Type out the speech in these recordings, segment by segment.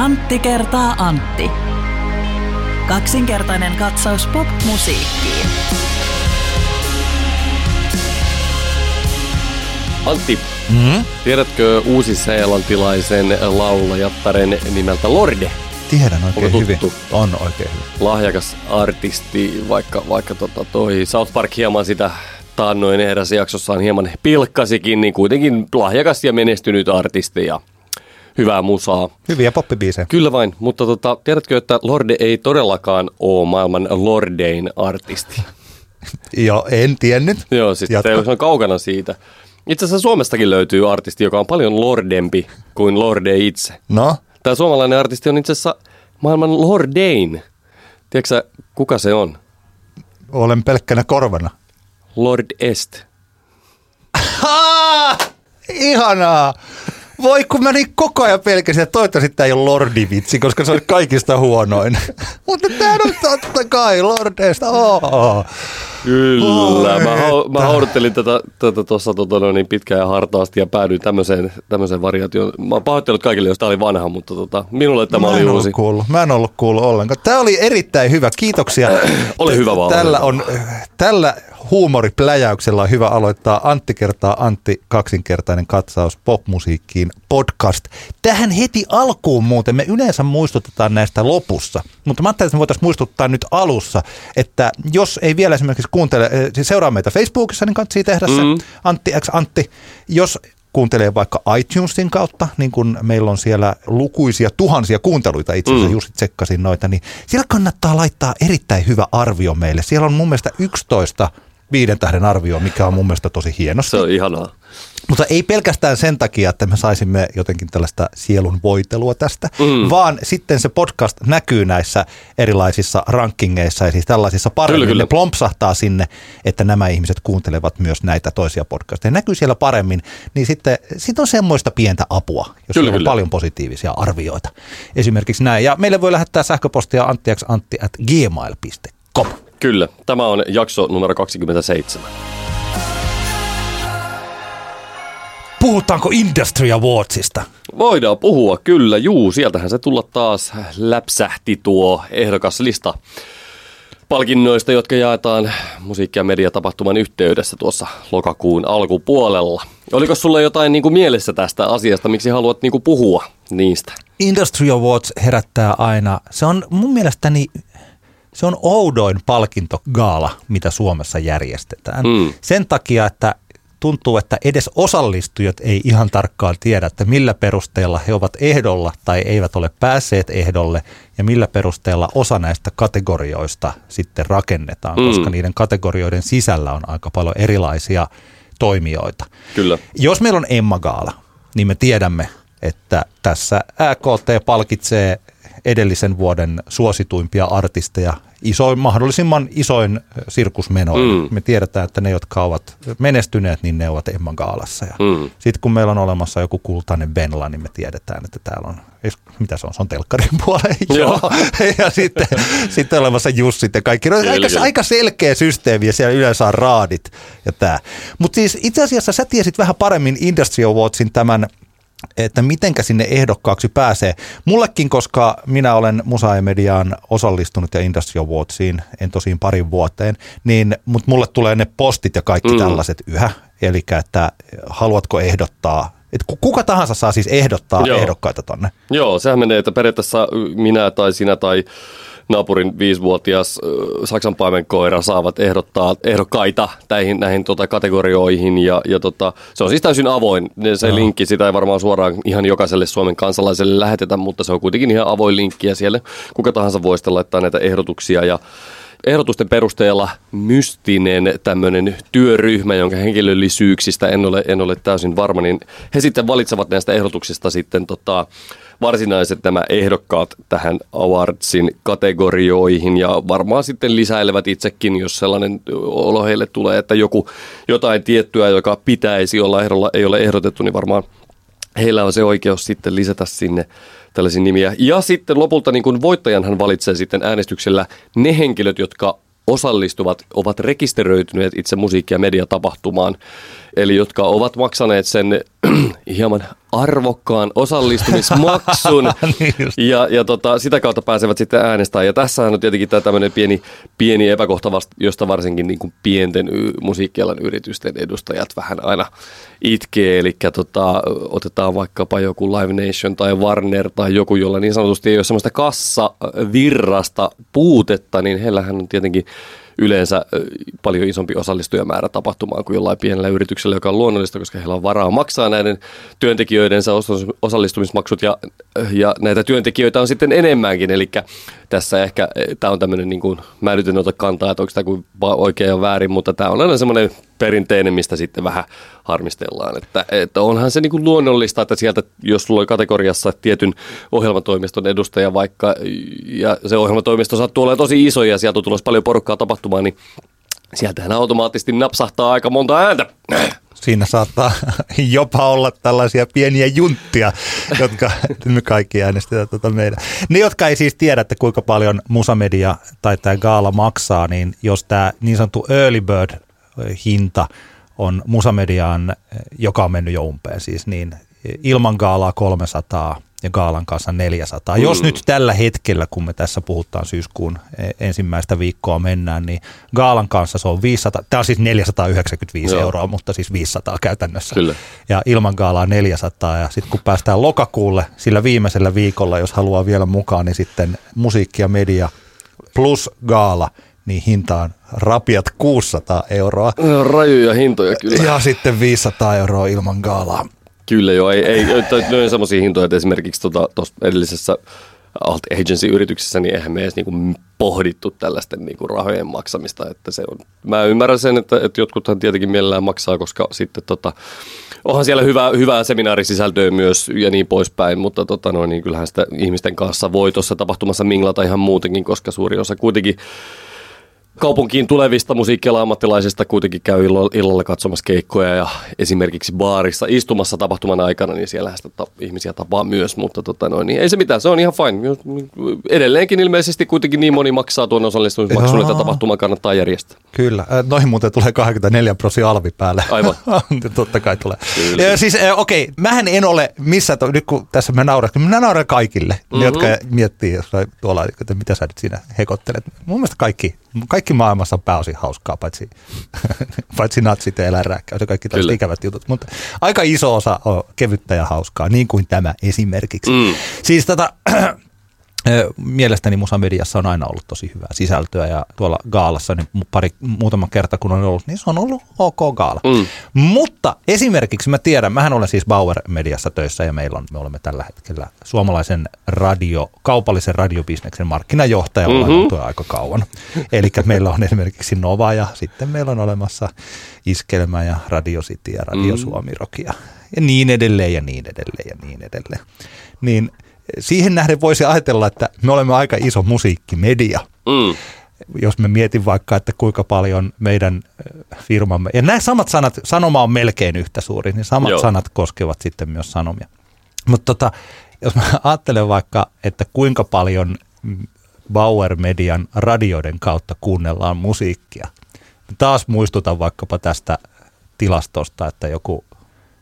Antti kertaa Antti. Kaksinkertainen katsaus pop-musiikkiin. Antti, mm-hmm. tiedätkö uusi-seelantilaisen laulajattaren nimeltä Lorde? Tiedän oikein hyvin. On oikein hyvin. Lahjakas artisti, vaikka, vaikka tota toi South Park hieman sitä taannoin erässä jaksossaan hieman pilkkasikin, niin kuitenkin lahjakas ja menestynyt artisti ja hyvää musaa. Hyviä poppibiisejä. Kyllä vain, mutta tota, tiedätkö, että Lorde ei todellakaan ole maailman Lordein artisti? Joo, en tiennyt. Joo, siis Jatka. se on kaukana siitä. Itse asiassa Suomestakin löytyy artisti, joka on paljon lordempi kuin Lorde itse. No, Tämä suomalainen artisti on itse asiassa maailman Lordein. Tiedätkö kuka se on? olen pelkkänä korvana. Lord Est. Ihanaa! Voi kun mä niin koko ajan pelkäsin, että toivottavasti tämä ei ole Lordivitsi, koska se oli kaikista huonoin. Mutta tämä on totta kai Lordesta. Oh. Kyllä, Oi, mä, hau, mä että. hauduttelin tätä tuossa tota, niin pitkään ja hartaasti ja päädyin tämmöiseen, tämmöiseen variaatioon. Mä oon pahoittelut kaikille, jos tämä oli vanha, mutta tota, minulle tämä mä oli uusi. ollut kuullut. Mä en ollut kuullut ollenkaan. Tämä oli erittäin hyvä. Kiitoksia. Ole hyvä vaan. Tällä, on, tällä huumoripläjäyksellä on hyvä aloittaa Antti kertaa Antti kaksinkertainen katsaus popmusiikkiin podcast. Tähän heti alkuun muuten me yleensä muistutetaan näistä lopussa, mutta mä ajattelin, että me voitaisiin muistuttaa nyt alussa, että jos ei vielä esimerkiksi kuuntele, eh, siis seuraa meitä Facebookissa, niin kannattaa tehdä se Mm. Antti X Antti. Jos kuuntelee vaikka iTunesin kautta, niin kun meillä on siellä lukuisia tuhansia kuunteluita, itse asiassa Mm. just tsekkasin noita, niin siellä kannattaa laittaa erittäin hyvä arvio meille. Siellä on mun mielestä 11 viiden tähden arvio, mikä on mun mielestä tosi hienosti. Se on ihanaa. Mutta ei pelkästään sen takia, että me saisimme jotenkin tällaista sielun voitelua tästä, mm. vaan sitten se podcast näkyy näissä erilaisissa rankingeissa ja siis tällaisissa paremmin. Kyllä, kyllä. Ne plompsahtaa sinne, että nämä ihmiset kuuntelevat myös näitä toisia podcasteja. Ne näkyy siellä paremmin, niin sitten siitä on semmoista pientä apua, jos Kyllä, on kyllä. paljon positiivisia arvioita. Esimerkiksi näin. Ja meille voi lähettää sähköpostia anttiaksantti at gmail.com. Kyllä, tämä on jakso numero 27. Puhutaanko Industry Awardsista? Voidaan puhua, kyllä, juu, sieltähän se tulla taas läpsähti tuo ehdokaslista palkinnoista, jotka jaetaan musiikki- ja mediatapahtuman yhteydessä tuossa lokakuun alkupuolella. Oliko sulle jotain niin kuin mielessä tästä asiasta, miksi haluat niin kuin puhua niistä? Industry Awards herättää aina, se on mun mielestäni, se on oudoin palkintogaala, mitä Suomessa järjestetään. Mm. Sen takia, että tuntuu, että edes osallistujat ei ihan tarkkaan tiedä, että millä perusteella he ovat ehdolla tai eivät ole päässeet ehdolle ja millä perusteella osa näistä kategorioista sitten rakennetaan, Mm. koska niiden kategorioiden sisällä on aika paljon erilaisia toimijoita. Kyllä. Jos meillä on Emma Gaala, niin me tiedämme, että tässä AKT palkitsee edellisen vuoden suosituimpia artisteja isoin, mahdollisimman isoin sirkusmenoin. Mm. Mm. Me tiedetään, että ne, jotka ovat menestyneet, niin ne ovat Emma Gaalassa. Ja Mm. Sitten kun meillä on olemassa joku kultainen Benla, niin me tiedetään, että täällä on, mitä se on, se on telkkarin puoleen. Joo. ja sitten, sitten olemassa Jussit ja kaikki. No, aika, aika selkeä systeemi ja siellä yleensä on raadit ja tämä. Mutta siis itse asiassa sä tiesit vähän paremmin Industry Awardsin tämän että mitenkä sinne ehdokkaaksi pääsee. Mullekin, koska minä olen Musa ja Mediaan osallistunut ja Industry Awardsiin, en tosin parin vuoteen, niin, mutta mulle tulee ne postit ja kaikki Mm. tällaiset yhä. Eli että haluatko ehdottaa, että ku- kuka tahansa saa siis ehdottaa. Joo. ehdokkaita tonne. Joo, sehän menee, että periaatteessa minä tai sinä tai naapurin viisivuotias Saksan paimenkoira saavat ehdottaa ehdokkaita näihin, näihin tota, kategorioihin ja, ja tota, se on siis täysin avoin. Se Joo. linkki, sitä ei varmaan suoraan ihan jokaiselle Suomen kansalaiselle lähetetä, mutta se on kuitenkin ihan avoin linkki ja siellä kuka tahansa voi sitten laittaa näitä ehdotuksia ja ehdotusten perusteella mystinen tämmöinen työryhmä, jonka henkilöllisyyksistä en ole, en ole täysin varma, niin he sitten valitsevat näistä ehdotuksista sitten tota, varsinaiset nämä ehdokkaat tähän awardsin kategorioihin ja varmaan sitten lisäilevät itsekin, jos sellainen olo heille tulee, että joku jotain tiettyä, joka pitäisi olla ehdolla, ei ole ehdotettu, niin varmaan heillä on se oikeus sitten lisätä sinne tällaisia nimiä. Ja sitten lopulta niin kuin voittajanhan valitsee sitten äänestyksellä ne henkilöt, jotka osallistuvat, ovat rekisteröityneet itse musiikki- ja mediatapahtumaan, eli jotka ovat maksaneet sen hieman arvokkaan osallistumismaksun Niin just. ja, ja tota, sitä kautta pääsevät sitten äänestämään. Ja tässähän on tietenkin tämä tämmöinen pieni, pieni epäkohta, vasta, josta varsinkin niin kuin pienten y- musiikkialan yritysten edustajat vähän aina itkee. Eli tota, otetaan vaikkapa joku Live Nation tai Warner tai joku, jolla niin sanotusti ei ole semmoista kassavirrasta puutetta, niin heillähän on tietenkin yleensä paljon isompi osallistujamäärä tapahtumaan kuin jollain pienellä yrityksellä, joka on luonnollista, koska heillä on varaa maksaa näiden työntekijöidensä osa- osallistumismaksut ja, ja näitä työntekijöitä on sitten enemmänkin. Eli tässä ehkä tämä on tämmöinen, niin kuin, mä nyt en ota kantaa, että onko tämä kuin oikein ja väärin, mutta tämä on aina semmoinen perinteinen, mistä sitten vähän harmistellaan. Että, että onhan se niin kuin luonnollista, että sieltä, jos sulla on kategoriassa tietyn ohjelmatoimiston edustaja vaikka, ja se ohjelmatoimisto sattuu olemaan tosi iso ja sieltä tulossa paljon porukkaa tapahtumaan, niin sieltähän automaattisesti napsahtaa aika monta ääntä. Siinä saattaa jopa olla tällaisia pieniä junttia, jotka me kaikki äänestetään tuota meidän. Ne, jotka ei siis tiedä, että kuinka paljon musamedia tai tämä gaala maksaa, niin jos tämä niin sanottu early bird hinta on musamediaan, joka on mennyt jo umpeen siis, niin ilman gaalaa 300 ja gaalan kanssa 400. Mm. Jos nyt tällä hetkellä, kun me tässä puhutaan syyskuun ensimmäistä viikkoa mennään, niin gaalan kanssa se on 500, tämä on siis 495 Joo. euroa, mutta siis 500 käytännössä. Kyllä. Ja ilman gaalaa 400 ja sitten kun päästään lokakuulle sillä viimeisellä viikolla, jos haluaa vielä mukaan, niin sitten musiikki ja media plus gaala, niin hinta on rapiat 600 euroa. Rajuja hintoja kyllä. Ja sitten 500 euroa ilman gaalaa. Kyllä joo, ei, ei ne on semmoisia hintoja, että esimerkiksi tuossa tota, edellisessä alt agency-yrityksessä, niin eihän me edes niinku pohdittu tällaisten niinku rahojen maksamista, että se on, mä ymmärrän sen, että, että jotkuthan tietenkin mielellään maksaa, koska sitten tota, onhan siellä hyvää, hyvää seminaarisisältöä myös ja niin poispäin, mutta tota, no, niin kyllähän sitä ihmisten kanssa voi tuossa tapahtumassa minglata ihan muutenkin, koska suuri osa kuitenkin kaupunkiin tulevista musiikkialan ammattilaisista kuitenkin käy illalla katsomassa keikkoja ja esimerkiksi baarissa istumassa tapahtuman aikana, niin siellä sitä ta- ihmisiä tapaa myös, mutta tota noin, niin ei se mitään, se on ihan fine. Jos- Edelleenkin ilmeisesti kuitenkin niin moni maksaa tuon osallistumismaksun, että tapahtuma kannattaa järjestää. Kyllä, Äh, noihin muuten tulee 24 prosenttia alvi päälle. Aivan. Totta kai tulee. Kyllä. Ja siis äh, okei, okay, mähän en ole missä, to, nyt kun tässä mä nauran, mä nauran kaikille, mm-hmm. ne, jotka miettii jossain tuolla, että mitä sä nyt siinä hekottelet. Mun mielestä kaikki, kaikki maailmassa on pääosin hauskaa, paitsi, paitsi natsit ja eläinrääkkäys ja kaikki tällaiset ikävät jutut. Mutta aika iso osa on kevyttä ja hauskaa, niin kuin tämä esimerkiksi. Mm. Siis tota, Mielestäni musamediassa on aina ollut tosi hyvää sisältöä ja tuolla gaalassa niin pari, muutama kerta kun on ollut, niin se on ollut ok gaala. Mm. Mutta esimerkiksi mä tiedän, mähän olen siis Bauer Mediassa töissä ja meillä on, me olemme tällä hetkellä suomalaisen radio, kaupallisen radiobisneksen markkinajohtaja, Mhm. jo aika kauan. Eli meillä on esimerkiksi Nova ja sitten meillä on olemassa Iskelmä ja Radio City ja Radio Mhm. Suomi Rock ja, ja niin edelleen ja niin edelleen ja niin edelleen. Niin siihen nähden voisi ajatella, että me olemme aika iso musiikkimedia. Mm. Jos me mietin vaikka, että kuinka paljon meidän ö, firmamme, ja nämä samat sanat, sanoma on melkein yhtä suuri, niin samat Joo. sanat koskevat sitten myös sanomia. Mutta tota, jos mä ajattelen vaikka, että kuinka paljon Bauer Median radioiden kautta kuunnellaan musiikkia. Taas muistutan vaikkapa tästä tilastosta, että joku,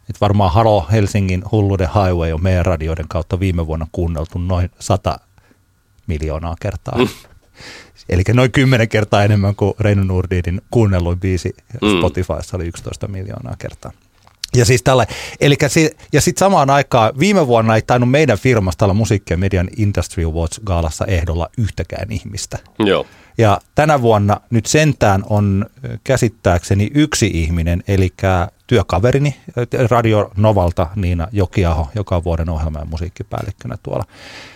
että varmaan Halo Helsingin Hulluuden Highway on meidän radioiden kautta viime vuonna kuunneltu noin 100 miljoonaa kertaa. Mm. Eli noin 10 kertaa enemmän kuin Reino Nurdinin kuunnelluin biisi Mm. Spotifyssa oli 11 miljoonaa kertaa. Ja siis tällä, eli si, ja sitten samaan aikaan viime vuonna ei tainnut meidän firmasta olla musiikki- ja median Industry Awards gaalassa ehdolla yhtäkään ihmistä. Joo. Ja tänä vuonna nyt sentään on käsittääkseni yksi ihminen, eli työkaverini Radio Novalta Niina Jokiaho, joka on vuoden ohjelma- ja musiikkipäällikkönä tuolla.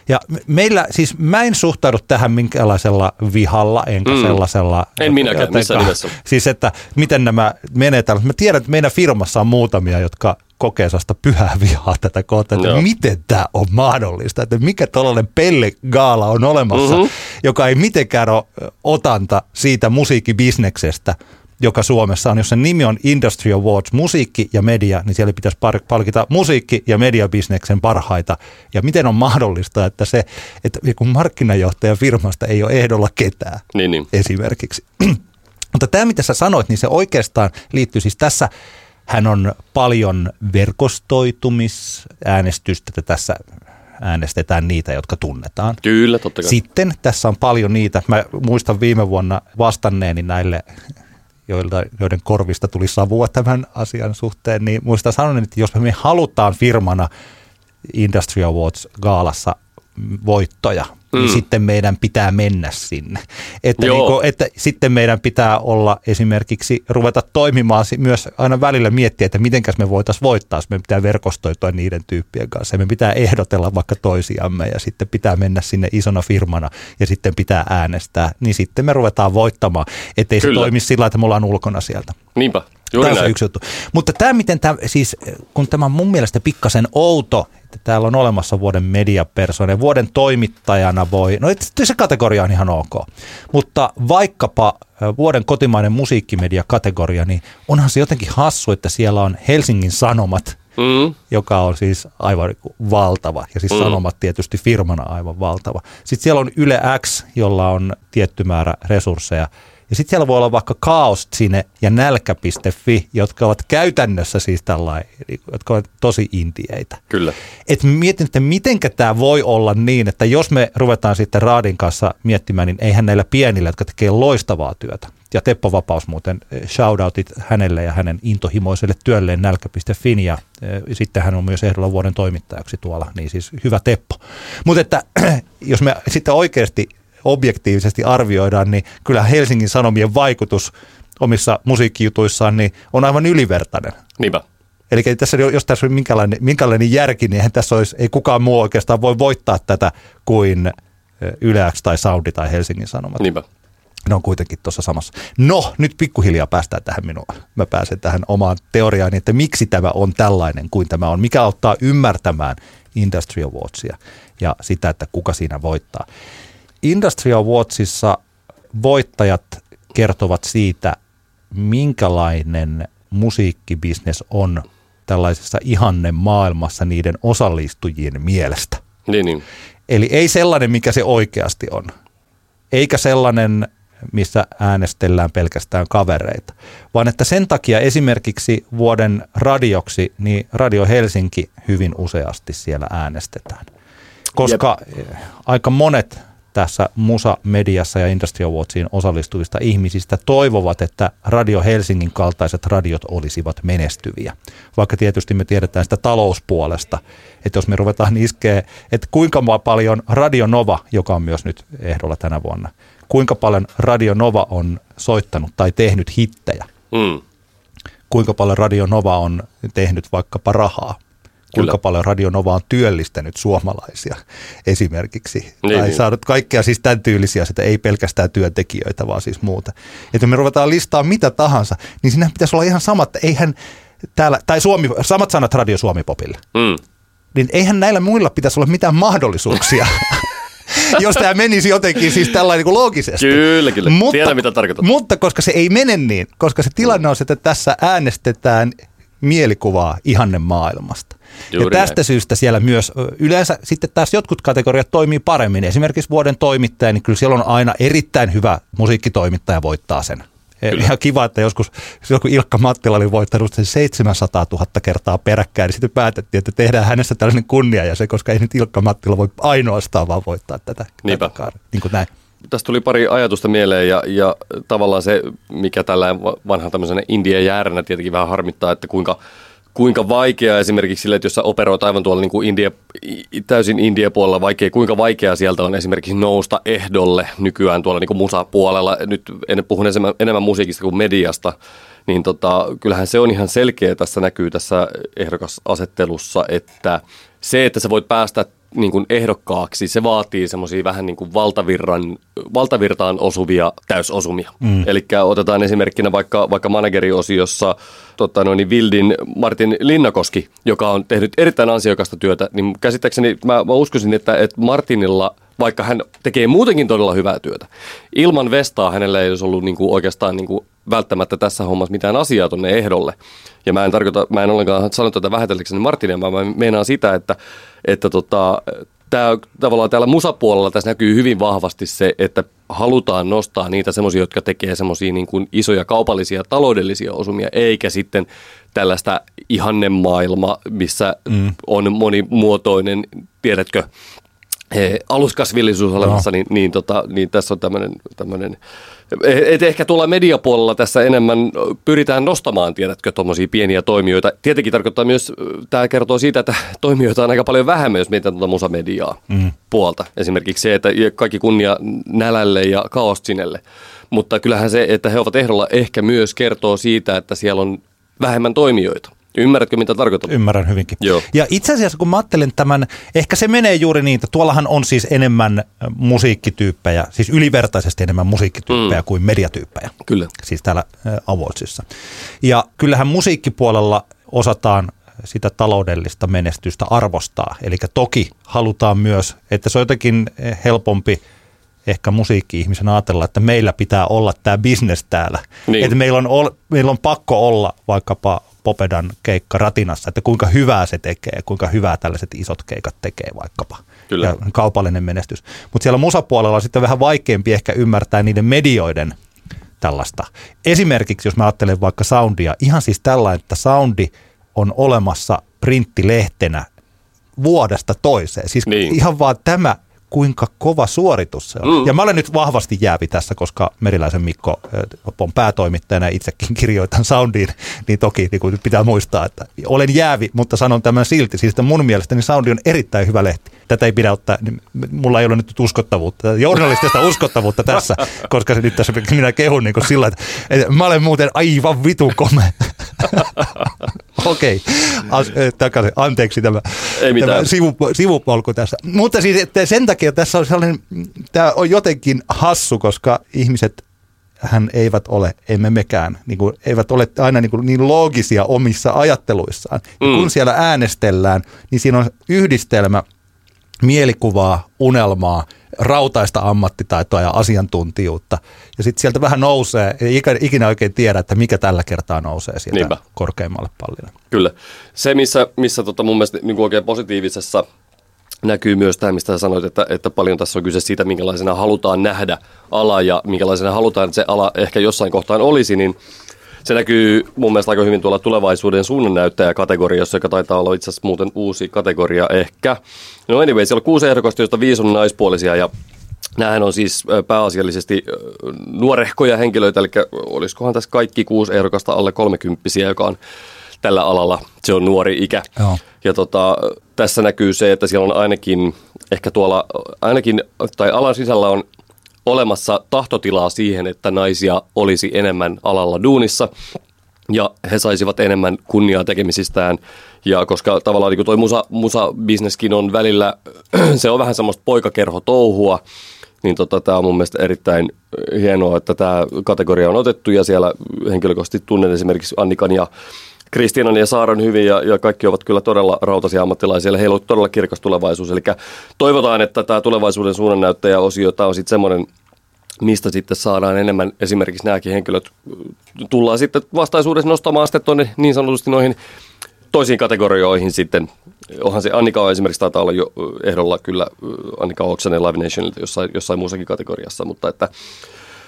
Ja me- meillä, siis mä en suhtaudu tähän minkälaisella vihalla, enkä Mm. sellaisella... En minäkään missään nimessä. Siis että miten nämä menee tällä. Mä tiedän, että meidän firmassa on muutamia, jotka kokee sellaista pyhää vihaa tätä kohtaa, että Joo. miten tämä on mahdollista, että mikä tällainen pellegaala on olemassa, Mhm. joka ei mitenkään ole otanta siitä musiikkibisneksestä, joka Suomessa on. Jos sen nimi on Industry Awards, musiikki ja media, niin siellä pitäisi palkita musiikki- ja mediabisneksen parhaita. Ja miten on mahdollista, että se, että kun markkinajohtaja firmasta ei ole ehdolla ketään Niin, niin. esimerkiksi. Mutta tämä, mitä sä sanoit, niin se oikeastaan liittyy siis tässä hän on paljon verkostoitumisäänestystä, että tässä äänestetään niitä, jotka tunnetaan. Kyllä, totta kai. Sitten tässä on paljon niitä, mä muistan viime vuonna vastanneeni näille joilta, joiden korvista tuli savua tämän asian suhteen, niin muistan sanon, että jos me halutaan firmana Industry Awards gaalassa voittoja, mm. niin sitten meidän pitää mennä sinne. Että, niin kuin, että sitten meidän pitää olla esimerkiksi ruveta toimimaan myös aina välillä miettiä, että mitenkäs me voitaisiin voittaa, jos me pitää verkostoitua niiden tyyppien kanssa. Ja me pitää ehdotella vaikka toisiamme ja sitten pitää mennä sinne isona firmana ja sitten pitää äänestää. Niin sitten me ruvetaan voittamaan, ettei Kyllä. se toimi sillä, että me ollaan ulkona sieltä. Niinpä. Juuri tämä on yksi juttu. Mutta tämä, miten tämä, siis kun tämä on mun mielestä pikkasen outo, että täällä on olemassa vuoden mediapersona vuoden toimittajana voi, no se kategoria on ihan ok, mutta vaikkapa vuoden kotimainen musiikkimedia-kategoria, niin onhan se jotenkin hassu, että siellä on Helsingin Sanomat, mm. joka on siis aivan valtava, ja siis mm. Sanomat tietysti firmana aivan valtava. Sitten siellä on Yle X, jolla on tietty määrä resursseja, ja sitten siellä voi olla vaikka sinne ja nälkä.fi, jotka ovat käytännössä siis tällainen, jotka ovat tosi intieitä. Kyllä. Et mietin, että mitenkä tämä voi olla niin, että jos me ruvetaan sitten Raadin kanssa miettimään, niin eihän näillä pienillä, jotka tekee loistavaa työtä. Ja Teppo Vapaus muuten, eh, shoutoutit hänelle ja hänen intohimoiselle työlleen nälkä.fin ja e, sitten hän on myös ehdolla vuoden toimittajaksi tuolla, niin siis hyvä Teppo. Mutta että jos me sitten oikeasti objektiivisesti arvioidaan, niin kyllä Helsingin Sanomien vaikutus omissa musiikkijutuissaan niin on aivan ylivertainen. Niinpä. Eli tässä, jos tässä on minkälainen, minkälainen järki, niin eihän tässä olisi, ei kukaan muu oikeastaan voi voittaa tätä kuin Yleäks tai Saudi tai Helsingin Sanomat. Niinpä. Ne on kuitenkin tuossa samassa. No, nyt pikkuhiljaa päästään tähän minuun. Mä pääsen tähän omaan teoriaan, että miksi tämä on tällainen kuin tämä on. Mikä auttaa ymmärtämään Industry Awardsia ja sitä, että kuka siinä voittaa. Industry Awardsissa voittajat kertovat siitä, minkälainen musiikkibisnes on tällaisessa ihanne maailmassa niiden osallistujien mielestä. Niin, niin. Eli ei sellainen, mikä se oikeasti on. Eikä sellainen, missä äänestellään pelkästään kavereita. Vaan että sen takia esimerkiksi vuoden radioksi, niin Radio Helsinki hyvin useasti siellä äänestetään. Koska Jep. aika monet tässä Musa-mediassa ja Industry Awardsiin osallistuvista ihmisistä toivovat, että Radio Helsingin kaltaiset radiot olisivat menestyviä. Vaikka tietysti me tiedetään sitä talouspuolesta, että jos me ruvetaan iskeä, että kuinka paljon Radio Nova, joka on myös nyt ehdolla tänä vuonna, kuinka paljon Radio Nova on soittanut tai tehnyt hittejä. Mm. Kuinka paljon Radio Nova on tehnyt vaikkapa rahaa kuinka Kyllä. paljon Radio Nova on työllistänyt suomalaisia esimerkiksi. Niin, tai niin. saanut kaikkea siis tämän tyylisiä, sitä ei pelkästään työntekijöitä, vaan siis muuta. Että me ruvetaan listaa mitä tahansa, niin siinä pitäisi olla ihan samat, eihän täällä, tai Suomi, samat sanat Radio Suomi Popille. Mm. Niin eihän näillä muilla pitäisi olla mitään mahdollisuuksia jos tämä menisi jotenkin siis tällainen niin loogisesti. Kyllä, kyllä. Mutta, Tiedän, mitä tarkoitat. Mutta koska se ei mene niin, koska se tilanne on se, että tässä äänestetään mielikuvaa ihanne maailmasta. Juuri ja tästä näin. syystä siellä myös yleensä sitten taas jotkut kategoriat toimii paremmin. Esimerkiksi vuoden toimittaja, niin kyllä siellä on aina erittäin hyvä musiikkitoimittaja voittaa sen. E, kyllä. Ihan kiva, että joskus kun Ilkka Mattila oli voittanut sen 700 000 kertaa peräkkäin, niin sitten päätettiin, että tehdään hänestä tällainen kunnia ja se, koska ei nyt Ilkka Mattila voi ainoastaan vaan voittaa tätä. Niinpä. Tätä, niin kuin näin tästä tuli pari ajatusta mieleen ja, ja tavallaan se, mikä tällä vanha tämmöisenä India-jääränä tietenkin vähän harmittaa, että kuinka kuinka vaikea esimerkiksi sille, että jos sä operoit aivan tuolla niin kuin India, täysin India-puolella, vaikea, kuinka vaikeaa sieltä on esimerkiksi nousta ehdolle nykyään tuolla niin kuin musapuolella, nyt en puhu enemmän, enemmän musiikista kuin mediasta, niin tota, kyllähän se on ihan selkeä tässä näkyy tässä ehdokasasettelussa, että se, että sä voit päästä niin kuin ehdokkaaksi, se vaatii semmoisia vähän niin kuin valtavirran, valtavirtaan osuvia täysosumia. Mm. Eli otetaan esimerkkinä vaikka, vaikka manageriosiossa tota noin, niin Vildin Martin Linnakoski, joka on tehnyt erittäin ansiokasta työtä, niin käsittääkseni mä, mä uskoisin, että, että Martinilla vaikka hän tekee muutenkin todella hyvää työtä. Ilman Vestaa hänellä ei olisi ollut niin kuin oikeastaan niin kuin välttämättä tässä hommassa mitään asiaa tuonne ehdolle. Ja mä en tarkoita, mä en ollenkaan sano tätä vähätelläkseni Martinia, vaan mä meinaan sitä, että, että tota, Tää, tavallaan täällä musapuolella tässä näkyy hyvin vahvasti se, että halutaan nostaa niitä semmoisia, jotka tekee semmoisia niin kuin isoja kaupallisia taloudellisia osumia, eikä sitten tällaista ihannemaailma, missä mm. on monimuotoinen, tiedätkö, he, aluskasvillisuus olemassa, no. niin, niin, tota, niin tässä on tämmöinen, että ehkä tuolla mediapuolella tässä enemmän pyritään nostamaan, tiedätkö, tuommoisia pieniä toimijoita. Tietenkin tarkoittaa myös, tämä kertoo siitä, että toimijoita on aika paljon vähemmän, jos mietitään tuota musamediaa mm. puolta. Esimerkiksi se, että kaikki kunnia nälälle ja kaostinelle. Mutta kyllähän se, että he ovat ehdolla, ehkä myös kertoo siitä, että siellä on vähemmän toimijoita. Ymmärrätkö, mitä tarkoitan? Ymmärrän hyvinkin. Joo. Ja itse asiassa, kun mä ajattelen tämän, ehkä se menee juuri niin, että tuollahan on siis enemmän musiikkityyppejä, siis ylivertaisesti enemmän musiikkityyppejä mm. kuin mediatyyppejä. Kyllä. Siis täällä Awardsissa. Ja kyllähän musiikkipuolella osataan sitä taloudellista menestystä arvostaa. Eli toki halutaan myös, että se on jotenkin helpompi ehkä musiikki-ihmisen ajatella, että meillä pitää olla tämä bisnes täällä. Niin. Että meillä on, meillä on pakko olla vaikkapa Popedan keikka Ratinassa, että kuinka hyvää se tekee, kuinka hyvää tällaiset isot keikat tekee vaikkapa. Kyllä. Ja kaupallinen menestys. Mutta siellä musapuolella on sitten vähän vaikeampi ehkä ymmärtää niiden medioiden tällaista. Esimerkiksi jos mä ajattelen vaikka soundia, ihan siis tällainen, että soundi on olemassa printtilehtenä vuodesta toiseen. Siis niin. ihan vaan tämä kuinka kova suoritus se on. Mm. Ja mä olen nyt vahvasti jäävi tässä, koska Meriläisen Mikko on päätoimittajana itsekin kirjoitan soundiin, niin toki niin kuin pitää muistaa, että olen jäävi, mutta sanon tämän silti. Siis mun mielestä niin soundi on erittäin hyvä lehti. Tätä ei pidä ottaa, niin mulla ei ole nyt uskottavuutta, journalistista uskottavuutta tässä, koska nyt tässä minä kehun niin kuin sillä, että, että mä olen muuten aivan vitu kome. Okei, okay. takaisin. Anteeksi tämä, tämä sivu, sivupolku tässä. Mutta siis että sen takia tässä on sellainen, tämä on jotenkin hassu, koska ihmiset hän eivät ole, emme mekään, niin kuin, eivät ole aina niin, kuin, niin loogisia omissa ajatteluissaan. Mm. Kun siellä äänestellään, niin siinä on yhdistelmä mielikuvaa, unelmaa, rautaista ammattitaitoa ja asiantuntijuutta. Ja sitten sieltä vähän nousee, ei ikinä oikein tiedä, että mikä tällä kertaa nousee sieltä Niinpä. korkeimmalle pallille. Kyllä. Se, missä, missä tota mun mielestä niin oikein positiivisessa näkyy myös tämä, mistä sanoit, että, että paljon tässä on kyse siitä, minkälaisena halutaan nähdä ala ja minkälaisena halutaan, että se ala ehkä jossain kohtaan olisi, niin se näkyy mun mielestä aika hyvin tuolla tulevaisuuden suunnannäyttäjä-kategoriassa, joka taitaa olla itse asiassa muuten uusi kategoria ehkä. No anyway, siellä on kuusi ehdokasta, joista viisi on naispuolisia ja Nämähän on siis pääasiallisesti nuorehkoja henkilöitä, eli olisikohan tässä kaikki kuusi ehdokasta alle kolmekymppisiä, joka on tällä alalla, se on nuori ikä. Joo. Ja tota, tässä näkyy se, että siellä on ainakin, ehkä tuolla, ainakin, tai alan sisällä on olemassa tahtotilaa siihen, että naisia olisi enemmän alalla duunissa ja he saisivat enemmän kunniaa tekemisistään. Ja koska tavallaan niin toi musa, musa-bisneskin on välillä, se on vähän semmoista poikakerho touhua, niin tota, tämä on mun mielestä erittäin hienoa, että tämä kategoria on otettu ja siellä henkilökohtaisesti tunnen esimerkiksi Annikan ja Kristiinan ja Saaran hyvin ja, ja kaikki ovat kyllä todella rautaisia ammattilaisia. Heillä on todella kirkas tulevaisuus. Eli toivotaan, että tämä tulevaisuuden suunnannäyttäjä-osio, tämä on sitten semmoinen, mistä sitten saadaan enemmän esimerkiksi nämäkin henkilöt tullaan sitten vastaisuudessa nostamaan sitten tuonne niin sanotusti noihin toisiin kategorioihin sitten. Onhan se Annika on esimerkiksi taitaa olla jo ehdolla kyllä Annika Oksanen Live Nationilta jossain, jossain muussakin kategoriassa, mutta että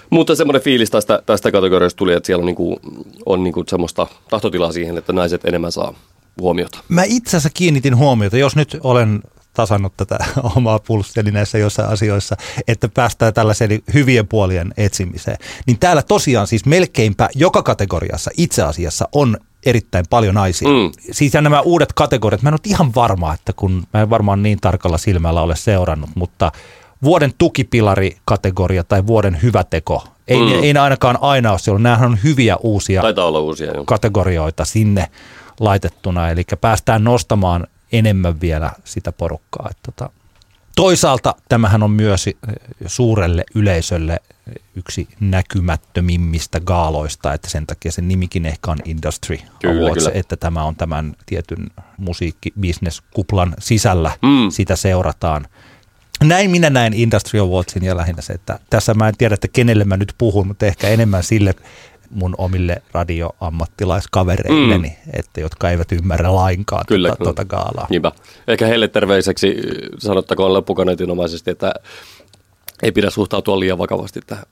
mutta semmoinen fiilis tästä, tästä kategoriasta tuli, että siellä on, niinku, on niinku semmoista tahtotilaa siihen, että naiset enemmän saa huomiota. Mä itse asiassa kiinnitin huomiota, jos nyt olen tasannut tätä omaa pulssiani näissä jossain asioissa, että päästään tällaiseen hyvien puolien etsimiseen. Niin täällä tosiaan siis melkeinpä joka kategoriassa itse asiassa on erittäin paljon naisia. Mm. Siis ja nämä uudet kategoriat, mä en ole ihan varma, että kun mä en varmaan niin tarkalla silmällä ole seurannut, mutta vuoden tukipilari-kategoria tai vuoden hyväteko. Ei, mm. ei ainakaan aina ole siellä. Nämähän on hyviä uusia, olla uusia jo. kategorioita sinne laitettuna. Eli päästään nostamaan enemmän vielä sitä porukkaa. Että tota. Toisaalta tämähän on myös suurelle yleisölle yksi näkymättömimmistä gaaloista, että sen takia sen nimikin ehkä on Industry kyllä, Awards, kyllä. että tämä on tämän tietyn musiikkibisneskuplan sisällä, mm. sitä seurataan – näin minä näen Industry Awardsin ja lähinnä se, että tässä mä en tiedä, että kenelle mä nyt puhun, mutta ehkä enemmän sille mun omille radioammattilaiskavereilleni, mm. että, jotka eivät ymmärrä lainkaan Kyllä, tuota, kyllä. tuota gaalaa. Niinpä. Ehkä heille terveiseksi sanottakoon loppukaneetinomaisesti, että ei pidä suhtautua liian vakavasti tähän.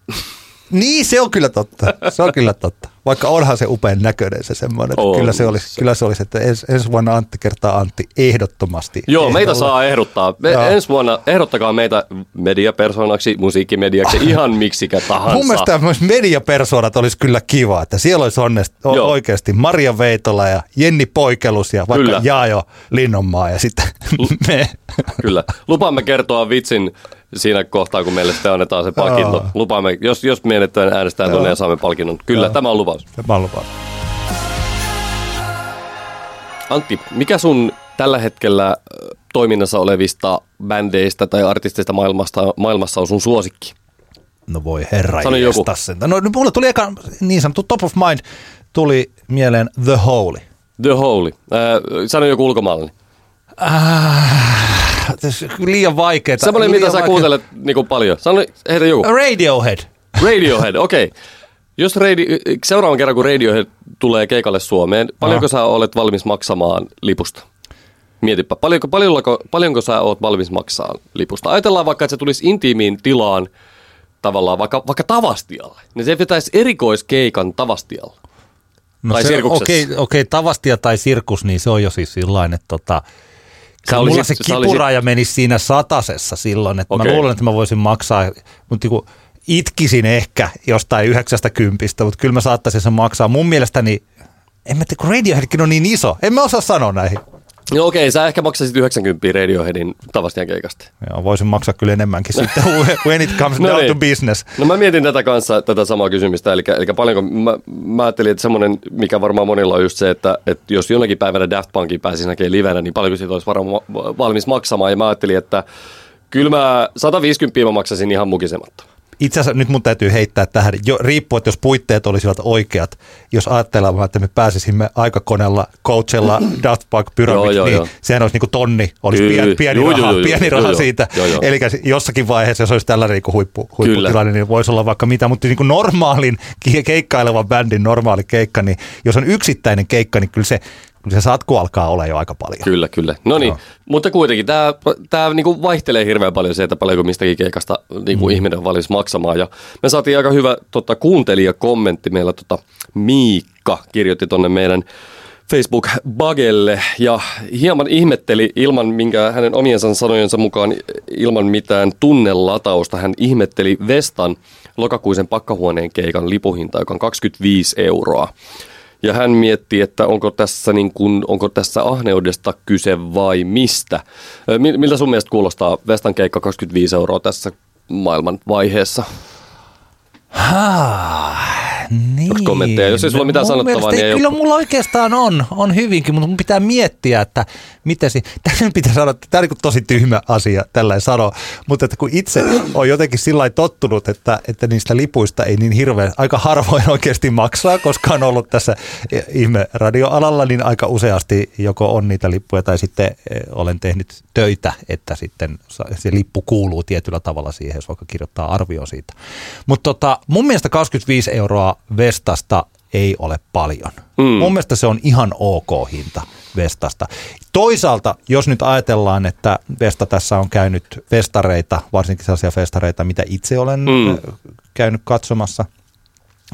Niin, se on kyllä totta. Se on kyllä totta. Vaikka onhan se upean näköinen se semmoinen. On kyllä, se olisi, se. kyllä se olisi, että ens, ensi vuonna Antti kertaa Antti ehdottomasti. Joo, meitä ehdolla. saa ehdottaa. Me, Joo. ensi vuonna ehdottakaa meitä mediapersonaksi, musiikkimediaksi, ihan miksikä tahansa. Mun mielestä myös mediapersoonat olisi kyllä kiva, että siellä olisi onnest, o- oikeasti Maria Veitola ja Jenni Poikelus ja vaikka Kyllä. Jaajo Linnonmaa ja sitten me. Kyllä. Lupaamme kertoa vitsin siinä kohtaa, kun meille sitten annetaan se palkinto. Lupaamme, jos, jos mietitään äänestää tuonne ja saamme palkinnon. Kyllä, Joo. tämä on lupaus. Mä lupaan. Antti, mikä sun tällä hetkellä toiminnassa olevista bändeistä tai artisteista maailmasta, maailmassa on sun suosikki? No voi herra Sano joku. sentään. No nyt mulle tuli eka niin sanottu top of mind, tuli mieleen The Holy. The Holy. Äh, sano joku ulkomaalainen. Ah, tässä on liian vaikeaa. Semmoinen, mitä sä kuuntelet niin paljon. Sano, heitä joku. Radiohead. Radiohead, okei. Okay. Jos radio, seuraavan kerran, kun Radiohead tulee keikalle Suomeen, paljonko Ah. sä olet valmis maksamaan lipusta? Mietipä, paljonko, paljonko, paljonko sä oot valmis maksaa lipusta? Ajatellaan vaikka, että se tulisi intiimiin tilaan tavallaan vaikka, vaikka Tavastialle. Niin se vetäisi erikoiskeikan Tavastialla. No Tai se, sirkuksessa. Okei, okei, tavastia tai sirkus, niin se on jo siis sillain, että tota, Sä Sä mulla olisit- se sä olisit- kipuraja menisi siinä satasessa silloin, että Okei. mä luulen, että mä voisin maksaa, mutta niinku itkisin ehkä jostain yhdeksästä kympistä, mutta kyllä mä saattaisin sen maksaa. Mun mielestäni, en mä tiedä, kun Radioheadkin on niin iso, en mä osaa sanoa näihin. No okei, sä ehkä maksasit 90 Radioheadin Tavastian keikasta. Joo, voisin maksaa kyllä enemmänkin sitten, when it comes No down niin. to business. No mä mietin tätä kanssa, tätä samaa kysymystä, eli, eli paljonko, mä, mä ajattelin, että semmoinen, mikä varmaan monilla on just se, että, että jos jonakin päivänä Daft Punkin pääsisi näkemään livenä, niin paljonko siitä olisi varmaan valmis maksamaan, ja mä ajattelin, että kyllä mä 150 mä maksasin ihan mukisematta. Itse asiassa nyt mun täytyy heittää tähän, jo, riippuu, että jos puitteet olisivat oikeat, jos ajatellaan, että me pääsisimme aikakoneella, coachella, Daft Punk Pyramid, Joo, joo, niin joo. sehän olisi niin kuin tonni, olisi Kyllä. pieni, pieni Joo, raha, joo, pieni joo, raha joo. siitä. Joo, joo. Eli jossakin vaiheessa, jos olisi tällä niin huippu, huipputilanne, niin voisi olla vaikka mitä, mutta niin kuin normaalin ke- keikkailevan bändin normaali keikka, niin jos on yksittäinen keikka, niin kyllä se, se satku alkaa olla jo aika paljon. Kyllä, kyllä. No niin, mutta kuitenkin tämä, tämä niinku vaihtelee hirveän paljon se, että paljonko mistäkin keikasta niinku mm. ihminen on valmis maksamaan. Ja me saatiin aika hyvä tota, kuuntelijakommentti. Meillä tota, Miikka kirjoitti tonne meidän Facebook-bagelle ja hieman ihmetteli ilman minkä hänen omiensa sanojensa mukaan ilman mitään tunnelatausta. Hän ihmetteli Vestan lokakuisen pakkahuoneen keikan lipuhinta, joka on 25 euroa. Ja hän mietti, että onko tässä, niin kuin, onko tässä ahneudesta kyse vai mistä. Miltä sun mielestä kuulostaa Vestan keikka 25 euroa tässä maailman vaiheessa? Ah, niin. Kommentteja? Jos ei sulla ole mitään sanottavaa, niin ei Kyllä ole- mulla oikeastaan on, on hyvinkin, mutta mun pitää miettiä, että miten se, tässä pitää sanoa, että tämä on niin tosi tyhmä asia tällä sanoa, mutta että kun itse on jotenkin sillä tottunut, että, että niistä lipuista ei niin hirveän, aika harvoin oikeasti maksaa, koska on ollut tässä ihme radioalalla, niin aika useasti joko on niitä lippuja tai sitten eh, olen tehnyt töitä, että sitten se lippu kuuluu tietyllä tavalla siihen, jos vaikka kirjoittaa arvio siitä. Mutta tota, mun mielestä 25 euroa Vestasta ei ole paljon. Mm. Mun mielestä se on ihan ok hinta Vestasta. Toisaalta, jos nyt ajatellaan, että Vesta tässä on käynyt festareita, varsinkin sellaisia festareita, mitä itse olen mm. käynyt katsomassa,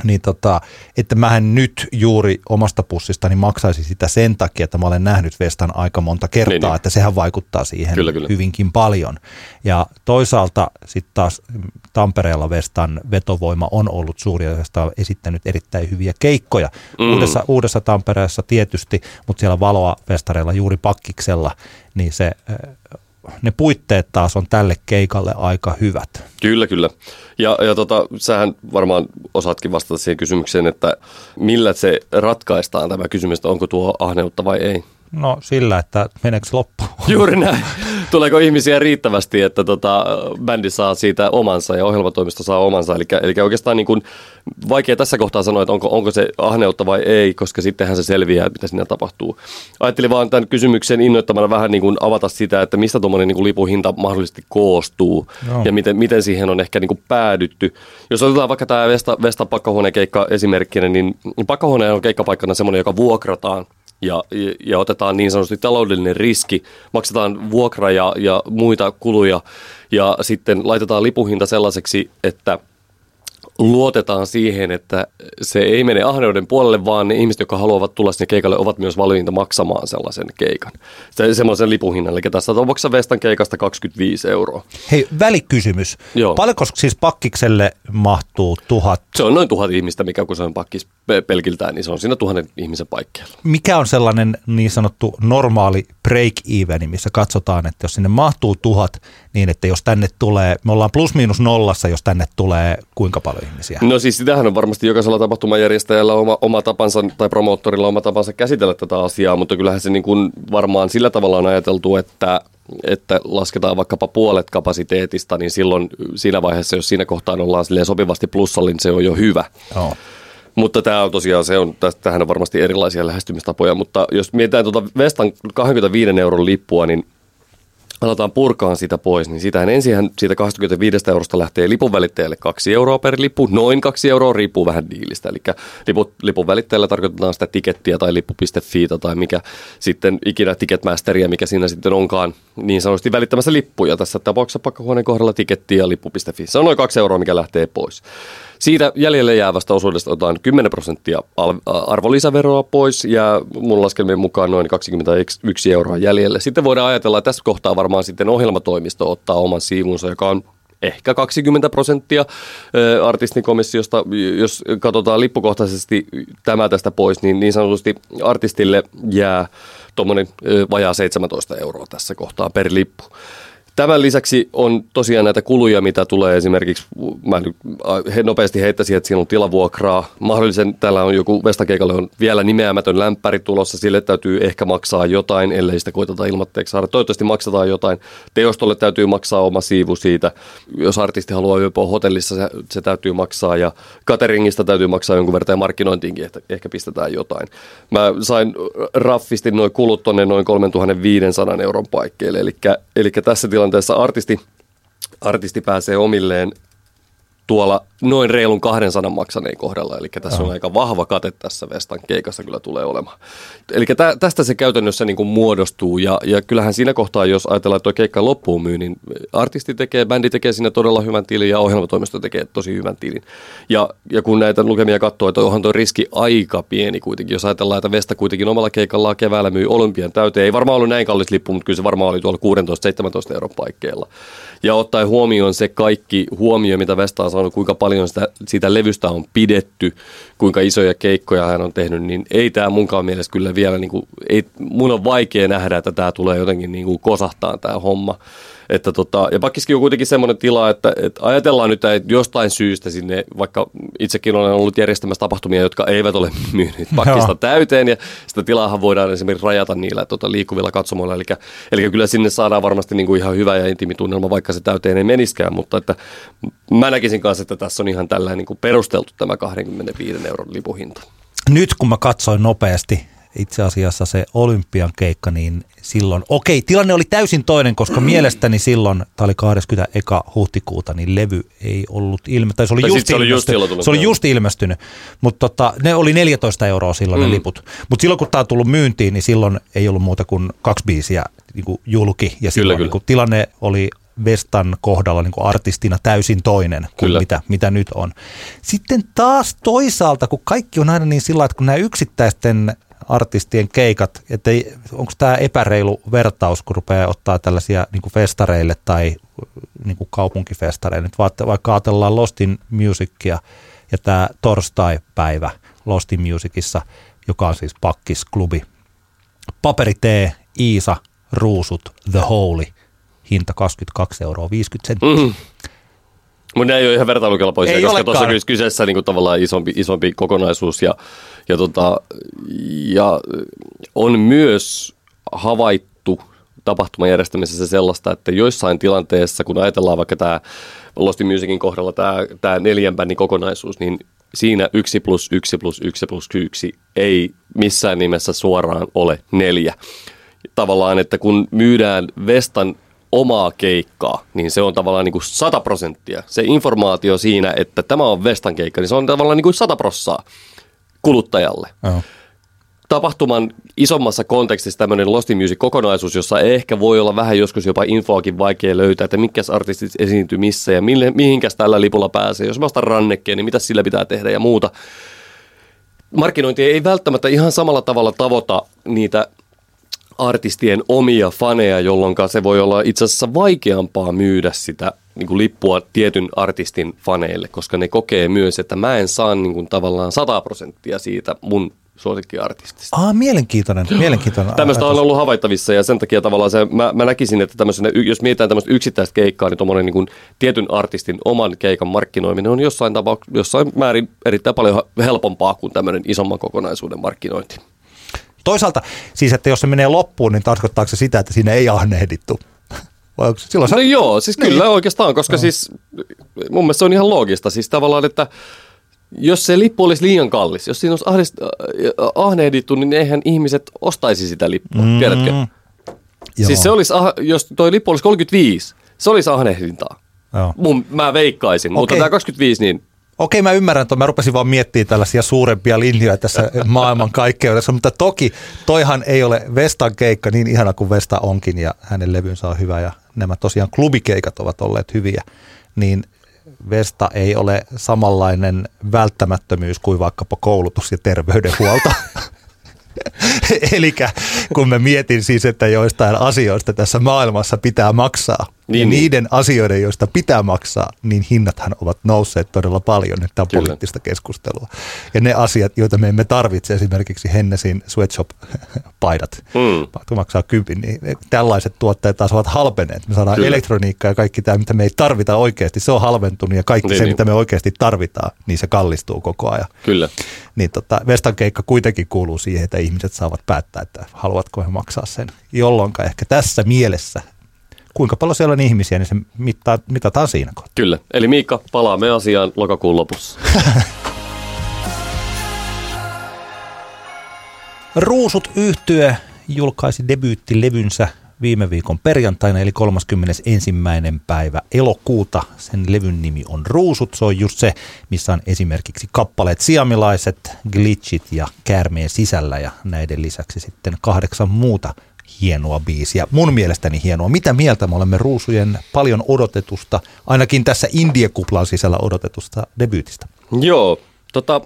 niin tota, että mähän nyt juuri omasta pussistani maksaisi sitä sen takia, että mä olen nähnyt Vestan aika monta kertaa, Niin, niin. että sehän vaikuttaa siihen Kyllä, kyllä. hyvinkin paljon. Ja toisaalta sitten taas Tampereella Vestan vetovoima on ollut suuri ja Vesta on esittänyt erittäin hyviä keikkoja. Mm. Mm. Uudessa, uudessa Tampereessa tietysti, mutta siellä Valoa festareilla juuri pakkiksella, niin se, ne puitteet taas on tälle keikalle aika hyvät. Kyllä, kyllä. Ja, ja tota, sähän varmaan osaatkin vastata siihen kysymykseen, että millä se ratkaistaan tämä kysymys, että onko tuo ahneutta vai ei. No sillä, että meneekö loppuun. Juuri näin. Tuleeko ihmisiä riittävästi, että tota, bändi saa siitä omansa ja ohjelmatoimisto saa omansa. Eli, eli oikeastaan niin kuin, vaikea tässä kohtaa sanoa, että onko, onko se ahneutta vai ei, koska sittenhän se selviää, mitä siinä tapahtuu. Ajattelin vaan tämän kysymyksen innoittamana vähän niin kuin avata sitä, että mistä tuommoinen niin lipuhinta mahdollisesti koostuu no. ja miten, miten siihen on ehkä niin kuin päädytty. Jos otetaan vaikka tämä Vesta, Vesta pakkahuonekeikka esimerkkinä, niin pakkahuone on keikkapaikkana semmoinen, joka vuokrataan – ja, ja otetaan niin sanotusti taloudellinen riski, maksetaan vuokra ja, ja muita kuluja ja sitten laitetaan lipuhinta sellaiseksi, että luotetaan siihen, että se ei mene ahneuden puolelle, vaan ne ihmiset, jotka haluavat tulla sinne keikalle, ovat myös valmiita maksamaan sellaisen keikan. Se, semmoisen lipuhinnan. Eli tässä tapauksessa Vestan keikasta 25 euroa. Hei, välikysymys. Joo. Paljonko siis pakkikselle mahtuu tuhat? Se on noin tuhat ihmistä, mikä kun se on pakkis pelkiltään, niin se on siinä tuhannen ihmisen paikkeilla. Mikä on sellainen niin sanottu normaali break-eveni, missä katsotaan, että jos sinne mahtuu tuhat, niin että jos tänne tulee, me ollaan plus miinus nollassa, jos tänne tulee kuinka paljon ihmisiä? No siis sitähän on varmasti jokaisella tapahtumajärjestäjällä oma, oma tapansa tai promoottorilla oma tapansa käsitellä tätä asiaa, mutta kyllähän se niin kuin varmaan sillä tavalla on ajateltu, että että lasketaan vaikkapa puolet kapasiteetista, niin silloin siinä vaiheessa, jos siinä kohtaa ollaan sopivasti plussalla, niin se on jo hyvä. Oh. Mutta tämä on tosiaan, se on, tähän on varmasti erilaisia lähestymistapoja, mutta jos mietitään tuota Vestan 25 euron lippua, niin aletaan purkaan sitä pois, niin sitähän ensin siitä 25 eurosta lähtee lipun välittäjälle 2 euroa per lippu, noin 2 euroa, riippuu vähän diilistä. Eli liput, lipun välittäjällä tarkoitetaan sitä tikettiä tai lippu.fiitä tai mikä sitten ikinä Ticketmasteria, mikä siinä sitten onkaan niin sanotusti välittämässä lippuja. Tässä tapauksessa pakkahuoneen kohdalla tikettiä ja lippu.fi. Se on noin 2 euroa, mikä lähtee pois. Siitä jäljelle jäävästä osuudesta otetaan 10 prosenttia arvonlisäveroa pois ja mun laskelmien mukaan noin 21 euroa jäljelle. Sitten voidaan ajatella, että tässä kohtaa varmaan sitten ohjelmatoimisto ottaa oman siivunsa, joka on ehkä 20 prosenttia artistikomissiosta. Jos katsotaan lippukohtaisesti tämä tästä pois, niin niin sanotusti artistille jää tuommoinen vajaa 17 euroa tässä kohtaa per lippu. Tämän lisäksi on tosiaan näitä kuluja, mitä tulee esimerkiksi, mä nopeasti heittäisin, että siinä on tilavuokraa. Mahdollisen, täällä on joku Vestakeikalle on vielä nimeämätön lämpäri tulossa, sille täytyy ehkä maksaa jotain, ellei sitä koiteta ilmatteeksi saada. Toivottavasti maksetaan jotain. Teostolle täytyy maksaa oma siivu siitä. Jos artisti haluaa yöpua hotellissa, se, se täytyy maksaa ja cateringista täytyy maksaa jonkun verran ja markkinointiinkin että ehkä pistetään jotain. Mä sain raffisti noin kulut tonne noin 3500 euron paikkeille, eli tässä tilanteessa tilanteessa. Artisti, artisti pääsee omilleen tuolla noin reilun 200 maksaneen kohdalla. Eli tässä on aika vahva kate tässä Vestan keikassa kyllä tulee olemaan. Eli tä, tästä se käytännössä niin kuin muodostuu ja, ja kyllähän siinä kohtaa, jos ajatellaan, että tuo keikka loppuun myy, niin artisti tekee, bändi tekee siinä todella hyvän tilin ja ohjelmatoimisto tekee tosi hyvän tilin. Ja, ja kun näitä lukemia katsoo, että onhan tuo riski aika pieni kuitenkin, jos ajatellaan, että Vesta kuitenkin omalla keikallaan keväällä myy olympian täyteen. Ei varmaan ollut näin kallis lippu, mutta kyllä se varmaan oli tuolla 16-17 euron paikkeilla. Ja ottaen huomioon se kaikki huomio, mitä Vesta on saanut, kuinka paljon sitä, siitä levystä on pidetty, kuinka isoja keikkoja hän on tehnyt, niin ei tämä munkaan mielestä kyllä vielä, niin kuin, ei, mun on vaikea nähdä, että tämä tulee jotenkin niin kuin kosahtaa tämä homma. Että tota, ja Pakkiskin on kuitenkin semmoinen tila, että, että ajatellaan nyt, että jostain syystä sinne, vaikka itsekin olen ollut järjestämässä tapahtumia, jotka eivät ole myyneet Pakkista täyteen, ja sitä tilaahan voidaan esimerkiksi rajata niillä tota, liikkuvilla katsomoilla, eli, eli kyllä sinne saadaan varmasti niin kuin ihan hyvä ja intimitunnelma, vaikka se täyteen ei meniskään, mutta että mä näkisin kanssa, että tässä on ihan tällainen niin kuin perusteltu tämä 25 euron lipuhinta. Nyt kun mä katsoin nopeasti itse asiassa se olympian keikka, niin silloin, okei, tilanne oli täysin toinen, koska mielestäni silloin, tämä oli 20. eka huhtikuuta, niin levy ei ollut ilme, tai se oli, just, se oli just, ilmestynyt, se oli just ilmestynyt, mutta tota, ne oli 14 euroa silloin mm. ne liput. Mutta silloin kun tämä on tullut myyntiin, niin silloin ei ollut muuta kuin kaksi biisiä niin kuin julki, ja silloin kyllä, niin tilanne oli Vestan kohdalla niin kuin artistina täysin toinen kuin Kyllä. mitä, mitä nyt on. Sitten taas toisaalta, kun kaikki on aina niin sillä että kun nämä yksittäisten artistien keikat, että onko tämä epäreilu vertaus, kun rupeaa ottaa tällaisia niin kuin festareille tai niin kuin kaupunkifestareille. Nyt vaikka ajatellaan Lostin Musicia ja tämä torstai-päivä Lostin Musicissa, joka on siis pakkisklubi. Paperi T, Iisa, Ruusut, The Holy, hinta 22 euroa 50 senttiä. Mm. Mutta ne ei ole ihan vertailukelpoisia, koska tuossa on kyseessä niin kuin tavallaan isompi, isompi kokonaisuus ja, ja, tota, ja on myös havaittu tapahtuman järjestämisessä sellaista, että joissain tilanteessa, kun ajatellaan vaikka tämä Lost in Musicin kohdalla tämä, tämä neljän bändin kokonaisuus, niin siinä yksi plus yksi plus yksi plus yksi ei missään nimessä suoraan ole neljä. Tavallaan, että kun myydään Vestan omaa keikkaa, niin se on tavallaan niin kuin 100 prosenttia. Se informaatio siinä, että tämä on Vestan keikka, niin se on tavallaan niin kuin 100 prossaa kuluttajalle. Joo. Tapahtuman isommassa kontekstissa tämmöinen Lost Music-kokonaisuus, jossa ehkä voi olla vähän joskus jopa infoakin vaikea löytää, että mitkä artistit esiintyy missä ja mille, mihinkäs tällä lipulla pääsee. Jos mä ostan rannekkeen, niin mitä sillä pitää tehdä ja muuta. Markkinointi ei välttämättä ihan samalla tavalla tavoita niitä artistien omia faneja, jolloin se voi olla itse asiassa vaikeampaa myydä sitä niin kuin lippua tietyn artistin faneille, koska ne kokee myös, että mä en saa niin kuin tavallaan 100 prosenttia siitä mun suosikkiartistista. Ah, mielenkiintoinen, mielenkiintoinen. Tämmöistä on ollut havaittavissa ja sen takia tavallaan se, mä, mä näkisin, että tämmöisenä, jos mietitään tämmöistä yksittäistä keikkaa, niin tuommoinen niin kuin tietyn artistin oman keikan markkinoiminen on jossain, tapauks- jossain määrin erittäin paljon helpompaa kuin tämmöinen isomman kokonaisuuden markkinointi. Toisaalta siis, että jos se menee loppuun, niin tarkoittaako se sitä, että siinä ei ahnehdittu? Vai onko silloin se, No joo, siis Niin. kyllä oikeastaan, koska siis mun mielestä se on ihan loogista. Siis tavallaan, että jos se lippu olisi liian kallis, jos siinä olisi ahdist, äh, ahnehdittu, niin eihän ihmiset ostaisi sitä lippua, mm. tiedätkö? Joo. Siis se olisi, ah- jos toi lippu olisi 35, se olisi ahnehdintaa. Joo. Mun, mä veikkaisin, mutta Okei. tämä 25, niin Okei, mä ymmärrän, että mä rupesin vaan miettimään tällaisia suurempia linjoja tässä maailman kaikkeudessa, mutta toki toihan ei ole Vestan keikka niin ihana kuin Vesta onkin ja hänen levynsä on hyvä ja nämä tosiaan klubikeikat ovat olleet hyviä, niin Vesta ei ole samanlainen välttämättömyys kuin vaikkapa koulutus ja terveydenhuolto. Eli kun mä mietin siis, että joistain asioista tässä maailmassa pitää maksaa, niin, Niin, ja niin. niiden asioiden, joista pitää maksaa, niin hinnathan ovat nousseet todella paljon. Tämä on Kyllä. poliittista keskustelua. Ja ne asiat, joita me emme tarvitse, esimerkiksi Hennesin sweatshop-paidat, Mm. maksaa kympin, niin tällaiset tuotteet taas ovat halpeneet. Me saadaan Kyllä. elektroniikkaa ja kaikki tämä, mitä me ei tarvita oikeasti, se on halventunut ja kaikki Niin, se, niin. mitä me oikeasti tarvitaan, niin se kallistuu koko ajan kyllä. niin tota, Vestan keikka kuitenkin kuuluu siihen, että ihmiset saavat päättää, että haluatko he maksaa sen. Jolloin ehkä tässä mielessä, kuinka paljon siellä on ihmisiä, niin se mittaa, mitataan siinä kohtaa. Kyllä. Eli Miikka, palaamme asiaan lokakuun lopussa. Ruusut yhtye julkaisi debyyttilevynsä viime viikon perjantaina, eli 31. päivä elokuuta. Sen levyn nimi on Ruusut. Se on just se, missä on esimerkiksi kappaleet Siamilaiset, Glitchit ja Käärmeen sisällä ja näiden lisäksi sitten kahdeksan muuta hienoa biisiä. Mun mielestäni hienoa. Mitä mieltä me olemme Ruusujen paljon odotetusta, ainakin tässä Indie-kuplan sisällä odotetusta debyytistä? Joo, tota,